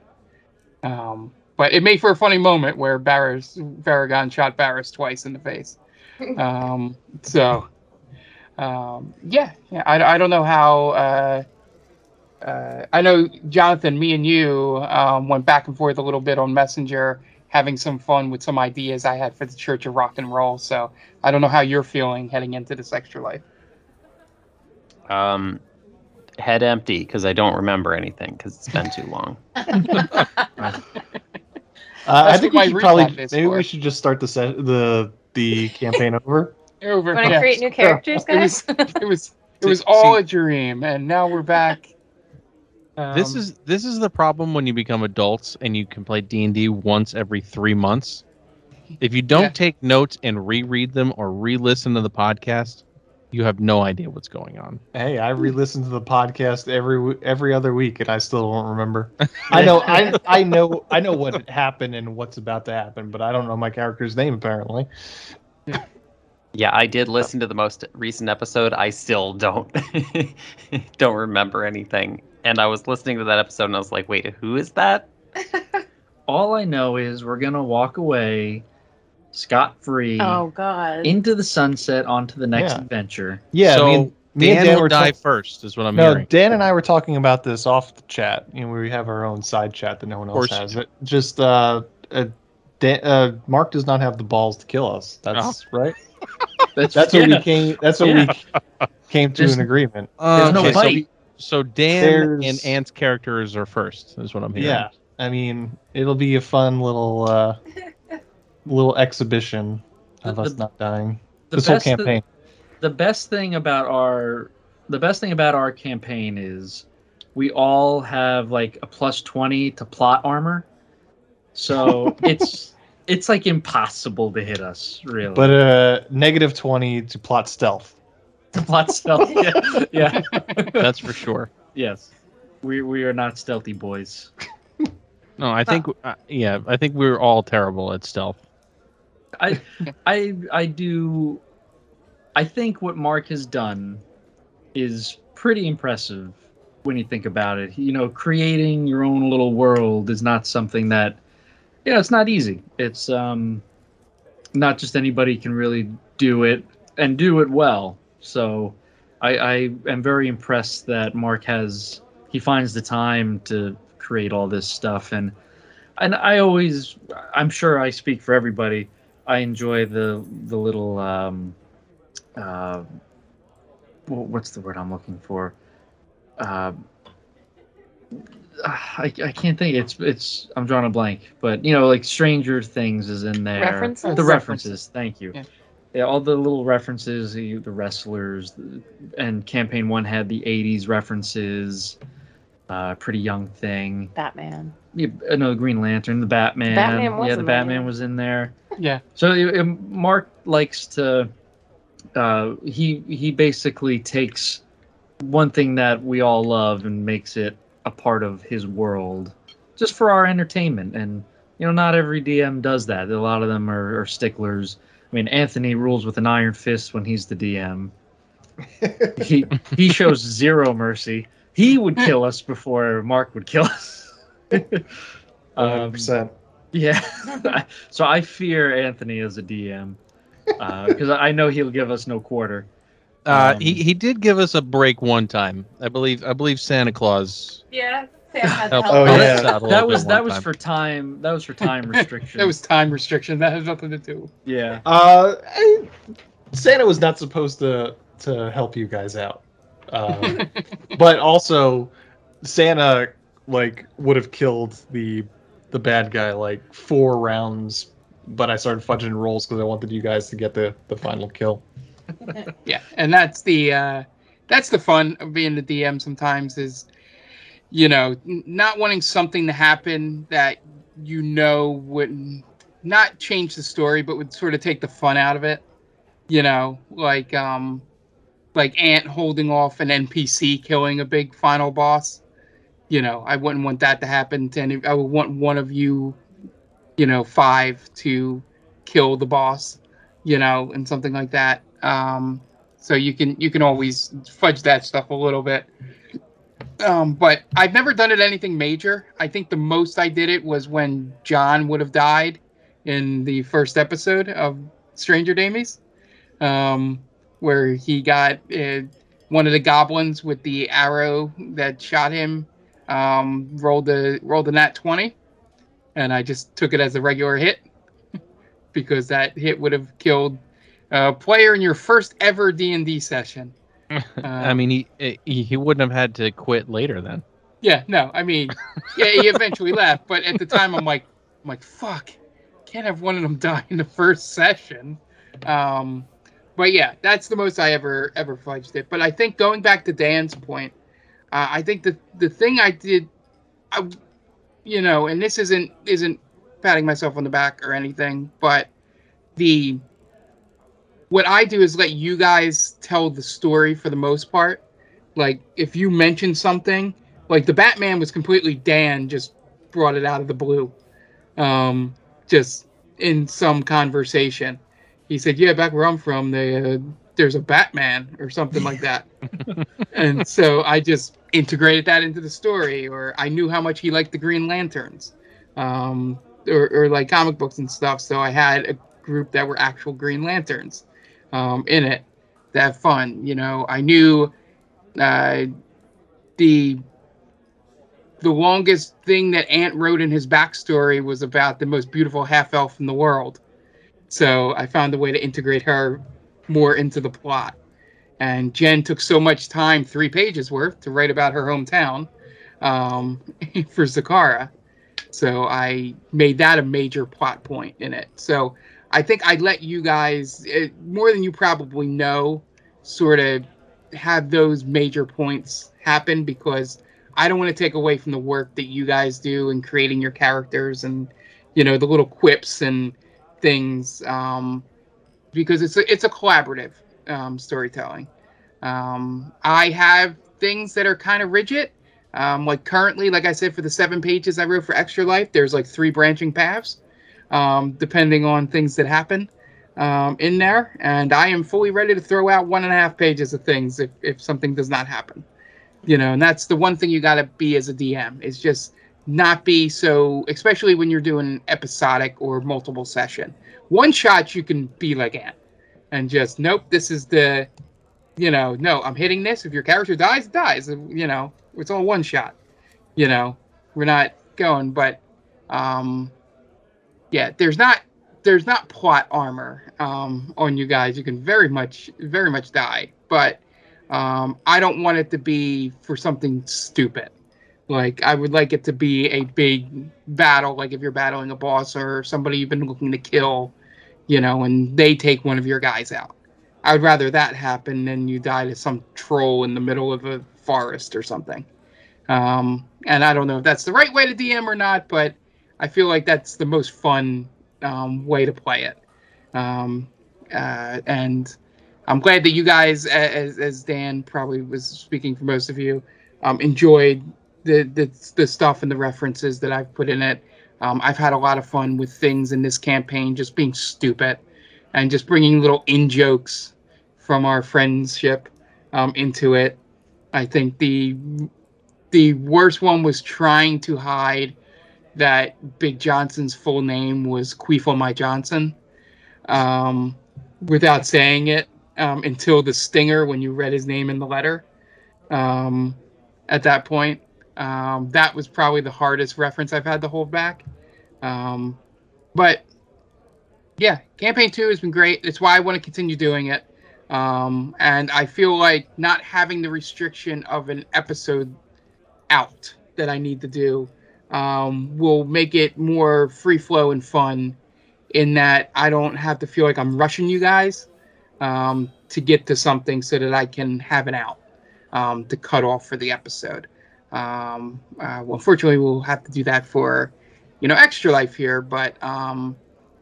A: Um, but it made for a funny moment where Barris, Varagon shot Barris twice in the face. [laughs] Um, so, um, yeah, yeah I, I don't know how. Uh, uh, I know Jonathan, me and you um, went back and forth a little bit on Messenger, having some fun with some ideas I had for the Church of Rock and Roll. So I don't know how you're feeling heading into this extra life.
E: Um, head empty because I don't remember anything because it's been too long. [laughs] [laughs]
B: Uh, I think we
A: my
B: should probably maybe
A: for.
B: we should just start the se- the the campaign over. [laughs]
A: Over.
D: Want to
A: yeah.
D: create new characters,
A: It was-
D: guys?
A: It was [laughs] it was all a dream, and now we're back. [laughs]
C: this
A: Um,
C: is this is the problem when you become adults and you can play D and D once every three months. If you don't
A: Yeah.
C: take notes and reread them or re-listen to the podcast, you have no idea what's going on.
B: Hey, I re-listen to the podcast every every other week, and I still don't remember. [laughs] I know, I [laughs] I know, I know what happened and what's about to happen, but I don't know my character's name apparently. [laughs]
E: Yeah, I did listen to the most recent episode. I still don't don't remember anything. And I was listening to that episode and I was like, wait, who is that?
F: All I know is we're gonna walk away scot free
D: oh God.
F: into the sunset onto the next
B: Yeah.
F: adventure.
B: Yeah,
C: so
B: me and, me
C: Dan,
B: and Dan
C: will die
B: ta-
C: first, is what I'm
B: no,
C: hearing.
B: Dan and I were talking about this off the chat. You know, we have our own side chat that no one else has. It just uh, uh, Dan, uh, Mark does not have the balls to kill us. That's [laughs] right.
F: That's,
B: That's what we came. That's what
F: Yeah.
B: we came to
F: Just-
B: an agreement.
C: Uh,
F: no
C: okay, so,
F: fight.
C: so Dan
B: There's-
C: and Ant's characters are first, is what I'm hearing.
B: Yeah, I mean, it'll be a fun little uh, little exhibition of
F: The-
B: us
F: the-
B: not dying.
F: the
B: this whole
F: best-
B: campaign.
F: the best thing about our the best thing about our campaign is we all have like a plus 20 to plot armor so [laughs] it's it's like impossible to hit us really
B: but uh, negative twenty to plot stealth.
F: to plot stealth yeah, [laughs] yeah
C: That's for sure.
F: yes we we are not stealthy boys
C: No, I think uh, yeah, I think we're all terrible at stealth.
F: I [laughs] i i do i think what mark has done is pretty impressive when you think about it. You know creating your own little world is not something that you know it's not easy. It's um not just anybody can really do it and do it well. So i i am very impressed that mark has he finds the time to create all this stuff. And and i always i'm sure i speak for everybody i enjoy the the little um uh wh- what's the word i'm looking for uh I, I can't think it's it's I'm drawing a blank, but you know, like Stranger Things is in there.
D: References?
F: The
A: References.
F: references. Thank you.
A: Yeah.
F: Yeah. all the little references, the, the wrestlers, the, and campaign one had the '80s references. Uh, pretty young thing.
D: Batman.
F: Yeah, uh, no, Green Lantern, the Batman.
D: Batman was
F: yeah, the Batman
D: yeah.
F: was in there.
A: Yeah.
F: So uh, um, Mark likes to. Uh, he he basically takes one thing that we all love and makes it a part of his world, just for our entertainment. And you know, not every DM does that. A lot of them are, are sticklers. I mean, Anthony rules with an iron fist when he's the DM. [laughs] he he shows zero mercy. He would kill us before Mark would kill us. [laughs] Um,
B: percent.
F: Yeah. [laughs] [laughs] so I fear Anthony as a DM because I know he'll give us no quarter.
C: Uh,
B: Um,
C: he he did give us a break one time. I believe I believe Santa Claus.
D: Yeah, Sam had
C: helped
B: Oh, yeah.
C: out a little
F: That was that was
C: time.
F: for time. That was for time [laughs] restriction.
A: That was time restriction. That has nothing to do.
F: yeah.
B: Uh, I- Santa was not supposed to to help you guys out, um, but also Santa like would have killed the the bad guy like four rounds, but I started fudging rolls because I wanted you guys to get the the final kill. [laughs]
A: Yeah, and that's the uh, that's the fun of being the DM. Sometimes is you know not wanting something to happen that you know would not not change the story, but would sort of take the fun out of it. You know, like um, like Ant holding off an NPC killing a big final boss. You know, I wouldn't want that to happen to any. I would want one of you, you know, five to kill the boss. You know, and something like that. Um, so you can you can always fudge that stuff a little bit. Um, but I've never done it anything major. I think the most I did it was when John would have died in the first episode of Stranger Damies, um, where he got uh, one of the goblins with the arrow that shot him um, rolled the rolled the nat twenty, and I just took it as a regular hit [laughs] because that hit would have killed a player in your first ever D and D session. [laughs]
C: I
A: Um,
C: mean, he, he he wouldn't have had to quit later then.
A: Yeah, no, I mean, yeah, he eventually [laughs] left, but at the time, I'm like, I'm like, fuck, can't have one of them die in the first session. Um, but yeah, that's the most I ever ever fudged it. But I think going back to Dan's point, uh, I think the the thing I did, I, you know, and this isn't isn't patting myself on the back or anything, but the what I do is let you guys tell the story for the most part. Like if you mention something, like the Batman was completely Dan just brought it out of the blue, um, just in some conversation. He said, "Yeah, back where I'm from, they uh, there's a Batman or something like that," and so I just integrated that into the story. Or I knew how much he liked the Green Lanterns, um, or, or like comic books and stuff. So I had a group that were actual Green Lanterns um, in it. That fun, you know. I knew uh, the the longest thing that Ant wrote in his backstory was about the most beautiful half elf in the world. So I found a way to integrate her more into the plot. And Jen took so much time, three pages worth, to write about her hometown um, [laughs] for Zakara. So I made that a major plot point in it. So I think I let you guys, eh, more than you probably know, sort of have those major points happen because I don't want to take away from the work that you guys do in creating your characters and you know the little quips and things um, because it's a, it's a collaborative um, storytelling. Um, I have things that are kind of rigid. Um, like currently, like I said, for the seven pages I wrote for Extra Life, there's like three branching paths, um, depending on things that happen um, in there. And I am fully ready to throw out one and a half pages of things if, if something does not happen. You know, and that's the one thing you got to be as a DM is just not be so, especially when you're doing episodic or multiple session. One shot, you can be like and just, nope, this is the, you know, no, I'm hitting this. If your character dies, it dies. You know, it's all one shot. You know, we're not going, but, um, yeah, there's not there's not plot armor um, on you guys. You can very much very much die, but um, I don't want it to be for something stupid. Like I would like it to be a big battle, like if you're battling a boss or somebody you've been looking to kill, you know, and they take one of your guys out. I would rather that happen than you die to some troll in the middle of a forest or something. Um, and I don't know if that's the right way to DM or not, but I feel like that's the most fun um, way to play it. Um, uh, and I'm glad that you guys, as, as Dan probably was speaking for most of you, um, enjoyed the, the the stuff and the references that I've put in it. Um, I've had a lot of fun with things in this campaign, just being stupid and just bringing little in jokes from our friendship um, into it. I think the the worst one was trying to hide that Big Johnson's full name was Queefle My Johnson um, without saying it. um, until the stinger when you read his name in the letter. Um, at that point, um, that was probably the hardest reference I've had to hold back. Um, but yeah, campaign two has been great. It's why I want to continue doing it. Um, and I feel like not having the restriction of an episode out that I need to do um, will make it more free flow and fun in that I don't have to feel like I'm rushing you guys um, to get to something so that I can have it out um, to cut off for the episode. Um, uh, well, unfortunately, we'll have to do that for, you know, extra life here, but um,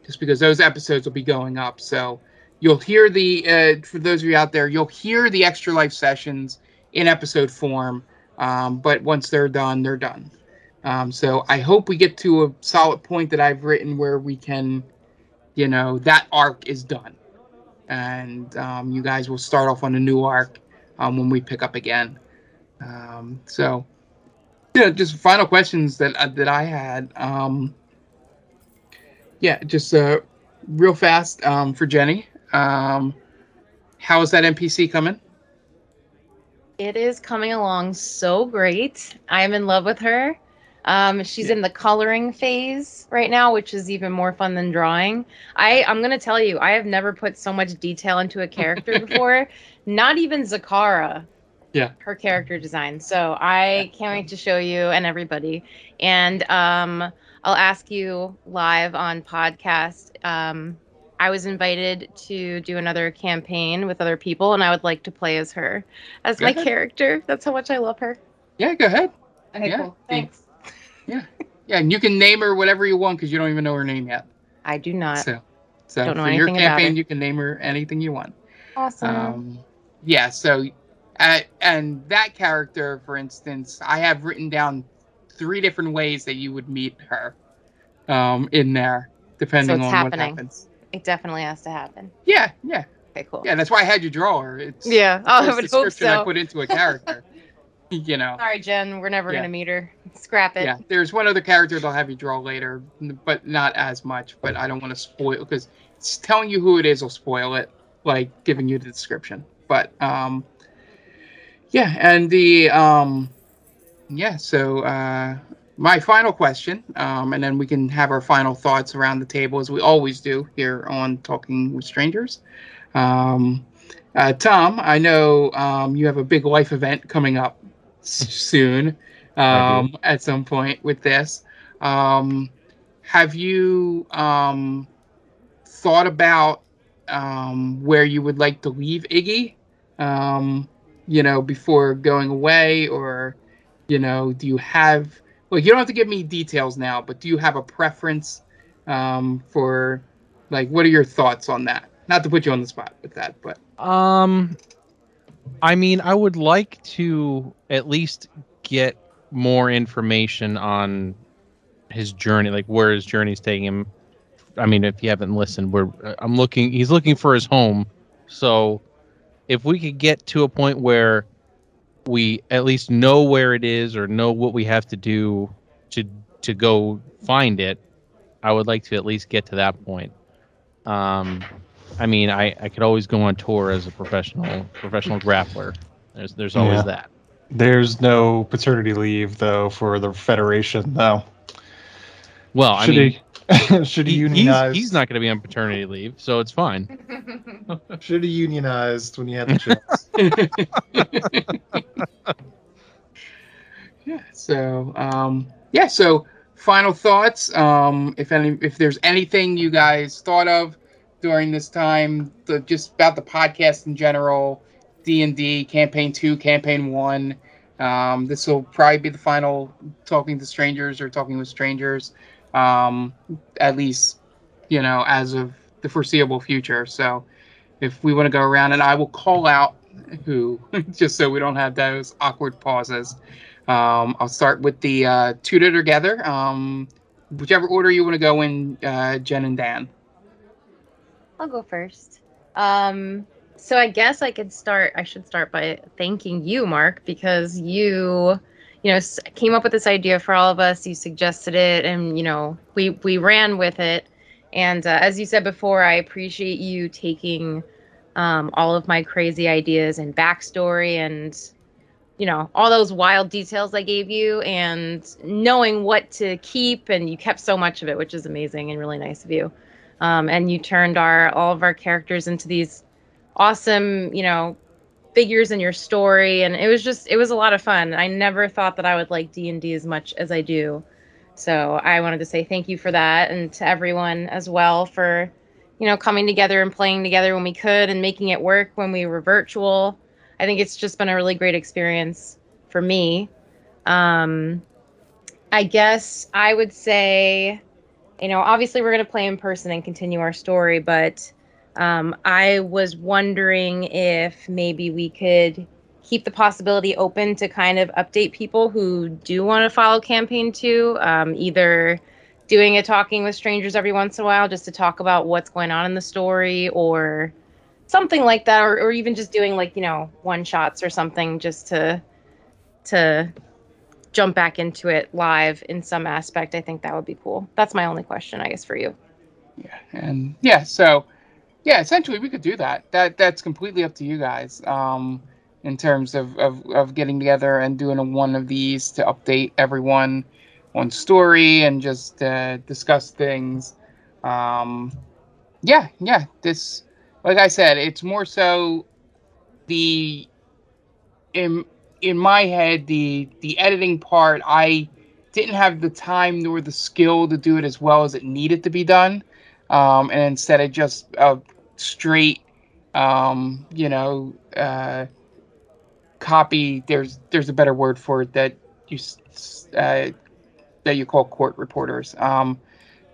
A: just because those episodes will be going up. So you'll hear the, uh, for those of you out there, you'll hear the extra life sessions in episode form. Um, but once they're done, they're done. Um, so I hope we get to a solid point that I've written where we can, you know, that arc is done, and um, you guys will start off on a new arc um, when we pick up again. Um, yeah, just final questions that uh, that I had. Um, yeah, just uh, real fast um, for Jenny. Um, how is that NPC coming?
D: It is coming along so great. I am in love with her. Um, she's in the coloring phase right now, which is even more fun than drawing. I, I'm gonna tell you, I have never put so much detail into a character [laughs] before. Not even Zakara.
A: Yeah.
D: Her character design. So I can't wait to show you and everybody. And um, I'll ask you live on podcast. Um, I was invited to do another campaign with other people, and I would like to play as her, as
A: Go
D: my
A: ahead.
D: character. That's how much I love her.
A: Yeah, go ahead.
D: Okay,
A: Yeah.
D: cool. Thanks.
A: Yeah, Yeah. and you can name her whatever you want because you don't even know her name yet.
D: I do not.
A: So, so
D: Don't know
A: for your campaign, you can name her anything you want.
D: awesome.
A: Um, yeah. So, uh, and that character, for instance, I have written down three different ways that you would meet her um, in there, depending
D: it's
A: on
D: happening.
A: what happens.
D: it definitely has to happen.
A: Yeah, yeah,
D: Okay, cool.
A: yeah. That's why I had you draw her. It's
D: Yeah. Oh, I would hope
A: description I put into a character. [laughs] you know.
D: Sorry, Jen. We're never
A: Yeah.
D: gonna meet her. Scrap it.
A: Yeah, there's one other character they'll have you draw later, but not as much. But I don't want to spoil because telling you who it is will spoil it, like giving you the description. But um, yeah, and the um, yeah. So uh, my final question, um, and then we can have our final thoughts around the table as we always do here on Talking with Strangers. Um, uh, Tom, I know um, you have a big life event coming up soon [laughs] um, at some point with this. Um, have you um, thought about um, where you would like to leave Iggy? Um, you know, before going away, or you know, do you have? Well, you don't have to give me details now, but do you have a preference um, for, like, what are your thoughts on that? Not to put you on the spot with that, but
C: Um, I mean, I would like to at least get more information on his journey, like where his journey's taking him. I mean, if you haven't listened, we're I'm looking. He's looking for his home. So, if we could get to a point where we at least know where it is or know what we have to do to to go find it, I would like to at least get to that point. Um, I mean, I, I could always go on tour as a professional professional grappler. There's there's always
B: Yeah.
C: that.
B: There's no paternity leave though for the federation though.
C: Well, I
B: should
C: mean,
B: he [laughs] should he,
C: he- he's, he's not going to be on paternity leave, so it's fine. [laughs]
B: Should have unionized when you had the chance. [laughs]
A: yeah so um yeah so final thoughts um if any if there's anything you guys thought of during this time the, just about the podcast in general d&d campaign 2 campaign 1 um this will probably be the final talking to strangers or talking with strangers um at least you know as of the foreseeable future so if we want to go around and i will call out who [laughs] just so we don't have those awkward pauses um, I'll start with the uh, two together. Um, whichever order you want to go in, uh, Jen and Dan.
D: I'll go first. Um, so I guess I could start. I should start by thanking you, Mark, because you, you know, came up with this idea for all of us. You suggested it, and you know, we we ran with it. And uh, as you said before, I appreciate you taking um, all of my crazy ideas and backstory and you know all those wild details I gave you and knowing what to keep and you kept so much of it, which is amazing and really nice of you. Um, and you turned our all of our characters into these awesome, you know, figures in your story and it was just it was a lot of fun. I never thought that I would like D&D as much as I do. So I wanted to say thank you for that and to everyone as well for you know coming together and playing together when we could and making it work when we were virtual. I think it's just been a really great experience for me. Um I guess I would say you know, obviously we're going to play in person and continue our story, but um, I was wondering if maybe we could keep the possibility open to kind of update people who do want to follow campaign two, um, either doing a talking with strangers every once in a while just to talk about what's going on in the story or something like that, or, or even just doing like, you know, one shots or something just to to jump back into it live in some aspect. I think that would be cool. That's my only question, I guess, for you.
A: Yeah, and yeah, so yeah, essentially we could do that. That that's completely up to you guys. Um, in terms of, of, of getting together and doing a one of these to update everyone on story and just uh, discuss things. Um, yeah, yeah. This, like I said, it's more so the in in my head the the editing part. I didn't have the time nor the skill to do it as well as it needed to be done. Um, and instead of just a straight, um, you know, uh, copy. There's there's a better word for it that you uh, that you call court reporters. Um,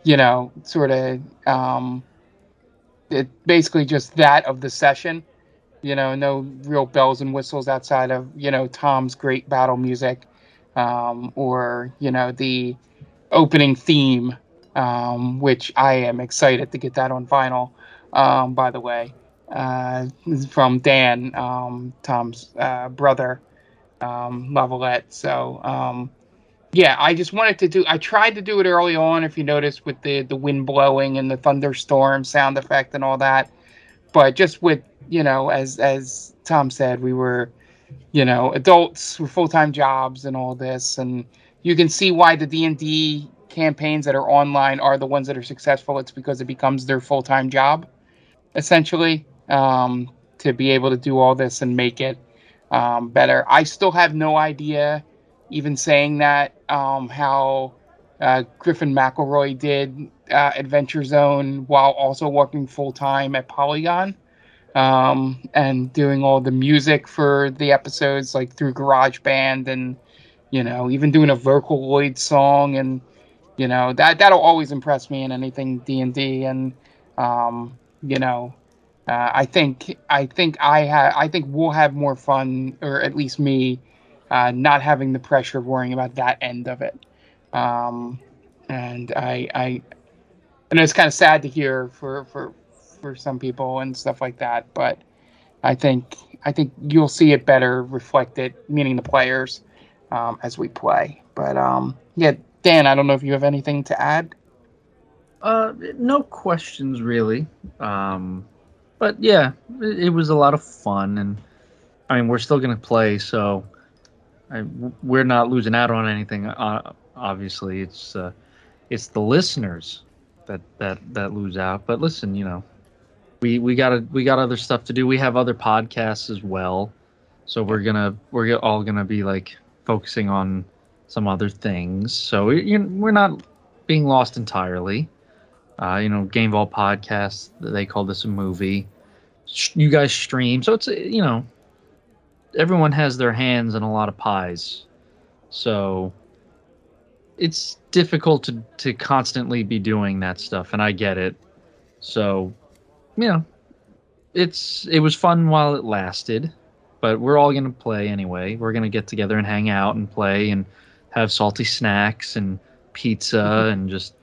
A: you know, sort of um, it basically just that of the session. You know, no real bells and whistles outside of you know Tom's great battle music, um, or you know the opening theme, um, which I am excited to get that on vinyl. Um, by the way, uh, from Dan, um, Tom's uh, brother, um, Lavalette. So um, yeah, I just wanted to do. I tried to do it early on, if you notice, with the the wind blowing and the thunderstorm sound effect and all that. But just with you know, as as Tom said, we were you know adults with full time jobs and all this, and you can see why the D and D campaigns that are online are the ones that are successful. It's because it becomes their full time job, essentially, um, to be able to do all this and make it um, better. I still have no idea, even saying that, um, how uh, Griffin McElroy did uh, Adventure Zone while also working full time at Polygon um, and doing all the music for the episodes, like through GarageBand and you know even doing a Vocaloid song and you know that that'll always impress me in anything D and D and um, you know uh, I think I think I ha- I think we'll have more fun or at least me uh, not having the pressure of worrying about that end of it. Um, and I I and it's kind of sad to hear for for for some people and stuff like that but I think I think you'll see it better reflected meaning the players um, as we play. But um, yeah Dan I don't know if you have anything to add
F: Uh, no questions really. Um, but yeah, it, it was a lot of fun, and I mean, we're still gonna play, so I, we're not losing out on anything. Uh, obviously, it's uh, it's the listeners that that that lose out. But listen, you know, we we got we got other stuff to do. We have other podcasts as well, so we're gonna we're all gonna be like focusing on some other things. So we're not being lost entirely. Uh, you know, Game Vault podcast. They call this a movie. You guys stream, so it's you know, everyone has their hands in a lot of pies, so it's difficult to to constantly be doing that stuff, and I get it. So, you know, it's it was fun while it lasted, but we're all gonna play anyway. We're gonna get together and hang out and play and have salty snacks and pizza and just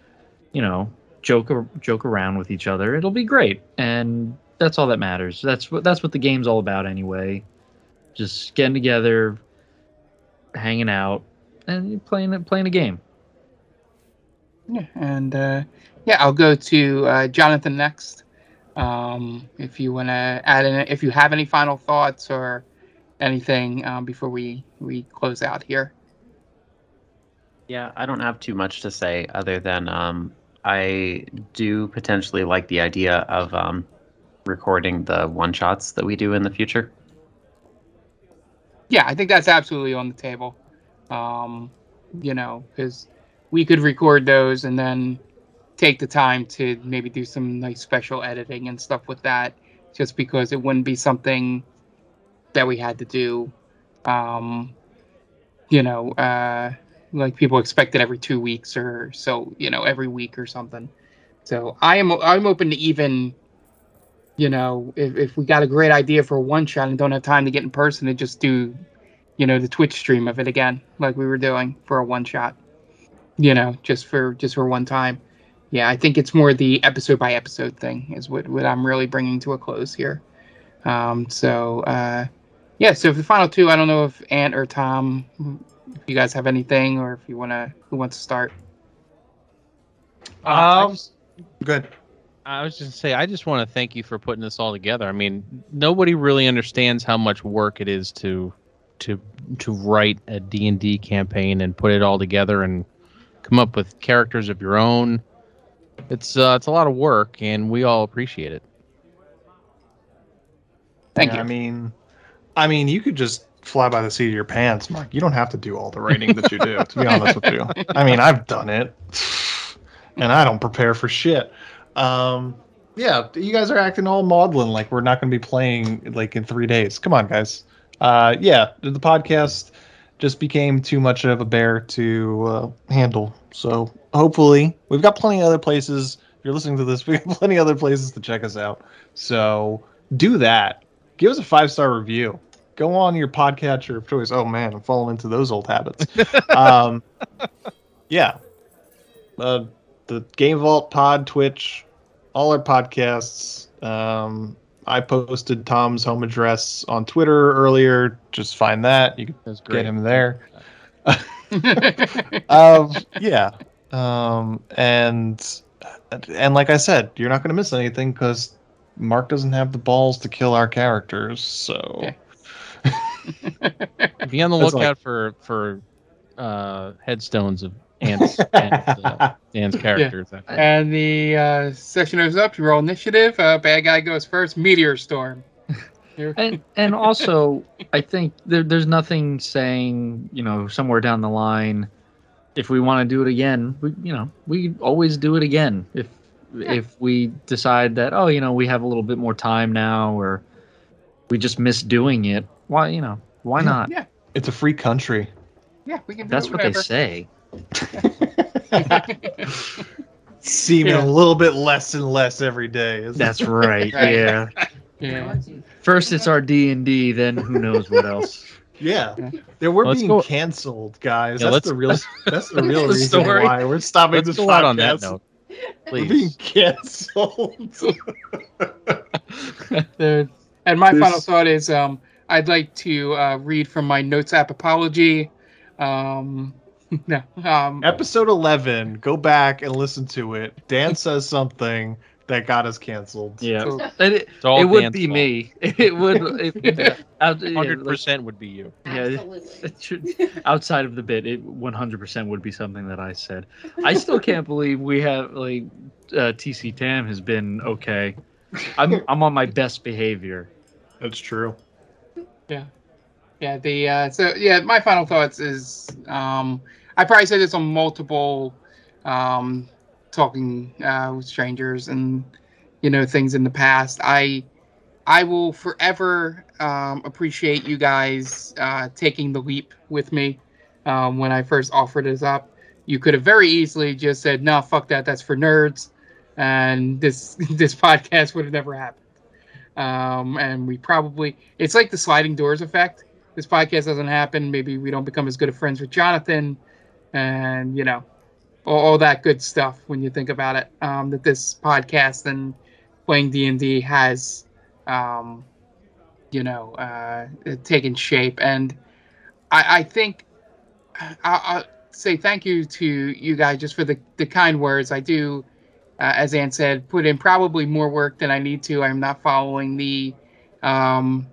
F: you know joke joke around with each other. It'll be great, and that's all that matters. That's what that's what the game's all about anyway. Just getting together, hanging out, and playing playing a game.
A: Yeah, and uh, yeah, I'll go to uh, Jonathan next. Um, if you want to add in, if you have any final thoughts or anything um, before we we close out here.
E: Yeah, I don't have too much to say other than um, I do potentially like the idea of um, recording the one shots that we do in the future.
A: Yeah, I think that's absolutely on the table. Um, you know, because we could record those and then take the time to maybe do some nice special editing and stuff with that, just because it wouldn't be something that we had to do. Um, you know, uh, like people expect it every two weeks or so. You know, every week or something. So I am I'm open to even you know, if, if we got a great idea for one shot and don't have time to get in person to just do, you know, the Twitch stream of it again, like we were doing for a one shot, you know, just for just for one time. Yeah, I think it's more the episode by episode thing is what, what I'm really bringing to a close here. Um, so, uh, yeah, so for the final two, I don't know if Ant or Tom, if you guys have anything or if you want to, who wants to start?
C: Uh,
B: Um,
C: just-
B: Good.
C: I was just gonna say, I just want to thank you for putting this all together. I mean, nobody really understands how much work it is to to to write a D and D campaign and put it all together and come up with characters of your own. It's uh, it's a lot of work, and we all appreciate it.
A: Thank
B: Yeah,
A: you.
B: I mean, I mean, you could just fly by the seat of your pants, Mark. You don't have to do all the writing that you do. to be honest with you, [laughs] I mean, I've done it, and I don't prepare for shit. Um, yeah, you guys are acting all maudlin like we're not going to be playing like in three days. Come on, guys. Uh, yeah, the podcast just became too much of a bear to uh, handle. So hopefully, we've got plenty of other places. If you're listening to this, [laughs] we got plenty of other places to check us out. So do that. Give us a five star review. Go on your podcatcher of choice. Oh man, I'm falling into those old habits. [laughs] um, yeah. Uh, the Game Vault Pod, Twitch, all our podcasts. Um, I posted Tom's home address on Twitter earlier. Just find that. You can get him there. [laughs] um, yeah. Um, and and like I said, you're not going to miss anything because Mark doesn't have the balls to kill our characters. So
A: Okay.
C: Be on the
B: That's
C: lookout for for uh, headstones of Ant's, Ant's, uh, [laughs] Dan's characters.
A: And the uh, session is up. You roll initiative. Uh, bad guy goes first. Meteor storm.
F: And and also I think there, there's nothing saying you know somewhere down the line if we want to do it again we you know we always do it again if if we decide that oh you know we have a little bit more time now or we just miss doing it why you know why
B: Yeah.
F: not
A: yeah,
B: it's a free country.
A: yeah, we can. Do
F: that's what they say [laughs]
B: Seeming
A: Yeah.
B: a little bit less and less every day. isn't
F: that's
B: it?
F: right
A: Right.
F: yeah [laughs]
A: Yeah.
F: first it's our d&d then who knows what else
B: Yeah, yeah, we're
C: Let's
B: being
C: go-
B: canceled, guys.
C: Yeah,
B: that's
C: let's-
B: the real. [laughs] That's the real reason
F: story.
B: why we're stopping
C: Let's
B: this
C: go out on that
B: podcast.
C: note,
B: We're being canceled.
A: And my
B: This-
A: final thought is um, I'd like to uh, read from my notes app apology. Um, [laughs] no. Um,
B: Episode eleven. Go back and listen to it. Dan [laughs] says something that got us canceled.
F: yeah
A: so-
F: And it, it would be
C: fault.
F: me [laughs] it would it, out- yeah,
C: Hundred
F: like-
C: percent would be you.
F: Yeah, it should, outside of the bit, it 100% would be something that I said. I still can't believe we have like uh, TC Tam has been okay. I'm I'm on my best behavior.
B: That's true.
A: Yeah, Yeah. the uh, so yeah, my final thoughts is um, I probably said this on multiple um, talking uh, with strangers and you know things in the past. I I will forever um, appreciate you guys uh, taking the leap with me um, when I first offered this up. You could have very easily just said, "No, fuck that. That's for nerds," and this [laughs] this podcast would have never happened. Um, and we probably it's like the sliding doors effect this podcast doesn't happen, maybe we don't become as good of friends with Jonathan, and you know, all, all that good stuff when you think about it. Um, that this podcast and playing D and D has, um, you know, uh, taken shape, and I, I think I, I'll say thank you to you guys just for the the kind words. I do uh, as Ant said, put in probably more work than I need to. I'm not following the, um,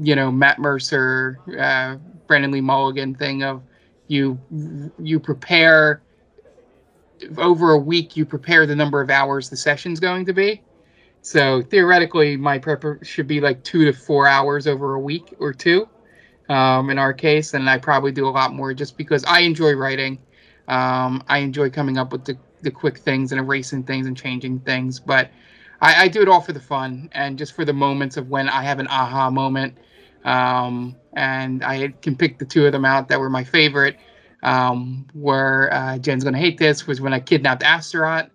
A: you know, Matt Mercer, uh, Brennan Lee Mulligan thing of you you prepare over a week. You prepare the number of hours the session's going to be. So theoretically, my prep should be like two to four hours over a week or two. Um, in our case, and I probably do a lot more just because I enjoy writing. Um, I enjoy coming up with the, the quick things and erasing things and changing things, but I, I do it all for the fun and just for the moments of when I have an aha moment. Um, and I can pick the two of them out that were my favorite. Um, where uh, Jen's gonna hate this was when I kidnapped Astaroth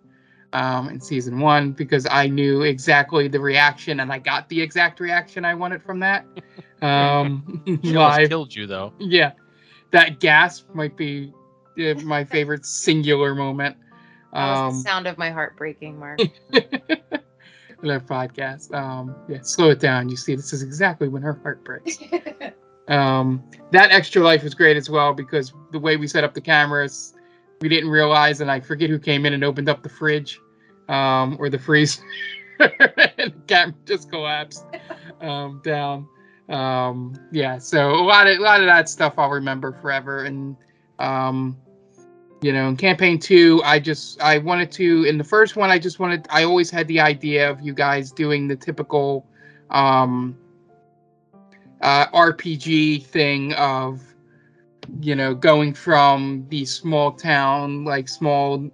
A: um, in season one because I knew exactly the reaction and I got the exact reaction I wanted from that. [laughs] Um, live.
C: killed you though.
A: Yeah, that gasp might be uh, my favorite singular moment. Um,
D: the sound of my heart breaking, Mark. [laughs]
A: our podcast. Um, yeah, slow it down. You see, this is exactly when her heart breaks. [laughs] Um, that extra life was great as well because the way we set up the cameras, we didn't realize, and I forget who came in and opened up the fridge um, or the freezer, [laughs] and the camera just collapsed um, down. Um, yeah, so a lot of a lot of that stuff I'll remember forever, and um, you know, in campaign two, I just I wanted to. In the first one, I just wanted. I always had the idea of you guys doing the typical. Um, uh, RPG thing of you know going from the small town like small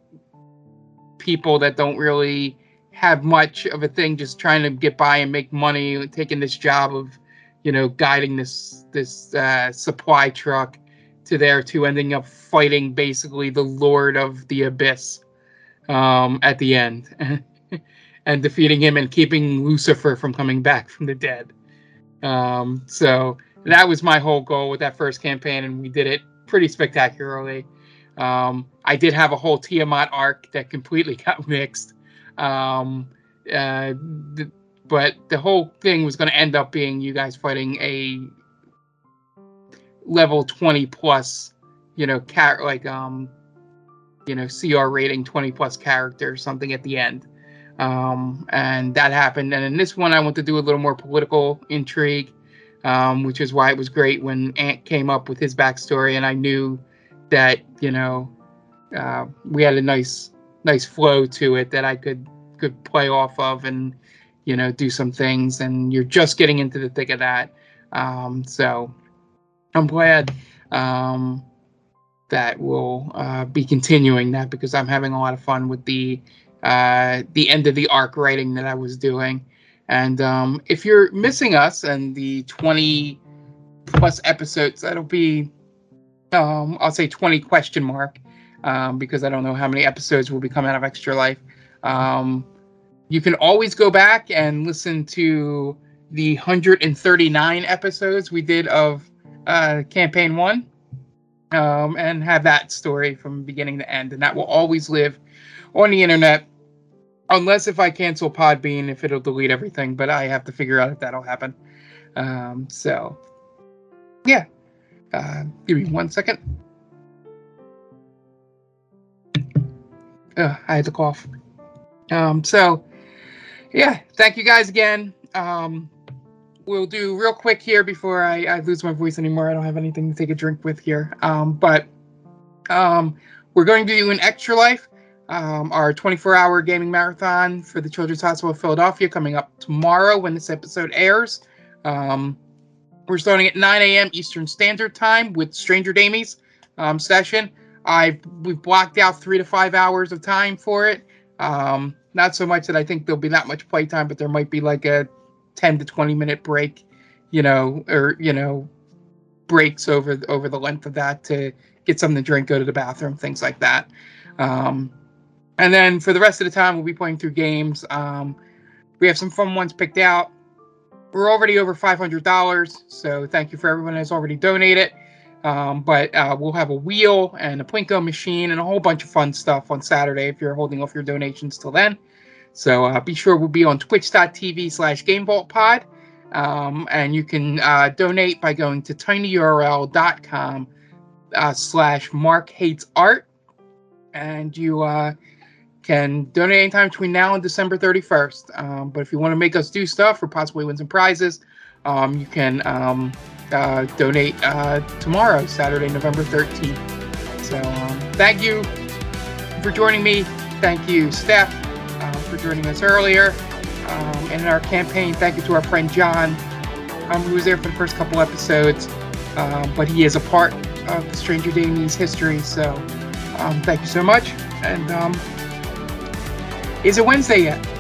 A: people that don't really have much of a thing just trying to get by and make money taking this job of you know guiding this this uh, supply truck to there to ending up fighting basically the lord of the abyss um, at the end [laughs] and defeating him and keeping lucifer from coming back from the dead um, so that was my whole goal with that first campaign, and we did it pretty spectacularly. Um, I did have a whole Tiamat arc that completely [laughs] got mixed, um, uh, but the whole thing was going to end up being you guys fighting a level 20 plus, you know, car- like um, you know, CR rating 20 plus character or something at the end um, and that happened. And in this one, I want to do a little more political intrigue, um, which is why it was great when Ant came up with his backstory, and I knew that you know uh, we had a nice nice flow to it that I could could play off of and you know do some things. And you're just getting into the thick of that, um, so I'm glad. Um, that will uh, be continuing that because I'm having a lot of fun with the uh, the end of the arc writing that I was doing. And um, if you're missing us and the 20 plus episodes, that'll be, um, I'll say 20 question mark, um, because I don't know how many episodes will be coming out of Extra Life. Um, you can always go back and listen to the 139 episodes we did of uh, campaign one um, and have that story from beginning to end. And that will always live on the internet unless if I cancel Podbean, if it'll delete everything, but I have to figure out if that'll happen. Um, so, yeah. Uh, give me one second. I had to cough. Um, so, yeah, thank you guys again. Um, we'll do real quick here before I, I lose my voice anymore. I don't have anything to take a drink with here. Um, but um, we're going to do an extra life um, our 24 hour gaming marathon for the Children's Hospital of Philadelphia coming up tomorrow when this episode airs. Um, we're starting at 9 a.m. Eastern Standard Time with Stranger Damies um, session. I've we've blocked out three to five hours of time for it. Um, not so much that I think there'll be that much playtime, but there might be like a 10 to 20 minute break, you know, or you know, breaks over over the length of that to get something to drink, go to the bathroom, things like that. Um, and then for the rest of the time, we'll be playing through games. Um, we have some fun ones picked out. We're already over $500, so thank you for everyone that's already donated. Um, but uh, we'll have a wheel and a Plinko machine and a whole bunch of fun stuff on Saturday if you're holding off your donations till then. So uh, be sure we'll be on twitch.tv slash GameVaultPod. Um, and you can uh, donate by going to tinyurl.com uh, slash Mark Hates Art. And you uh, can donate anytime between now and December 31st. Um, but if you want to make us do stuff or possibly win some prizes, um, you can um, uh, donate uh, tomorrow, Saturday, November 13th. So um, thank you for joining me. Thank you, Steph, joining us earlier. Um, and in our campaign, thank you to our friend John, um, who was there for the first couple episodes. Um, but he is a part of the Stranger Damies history. So um, thank you so much. And um, is it Wednesday yet?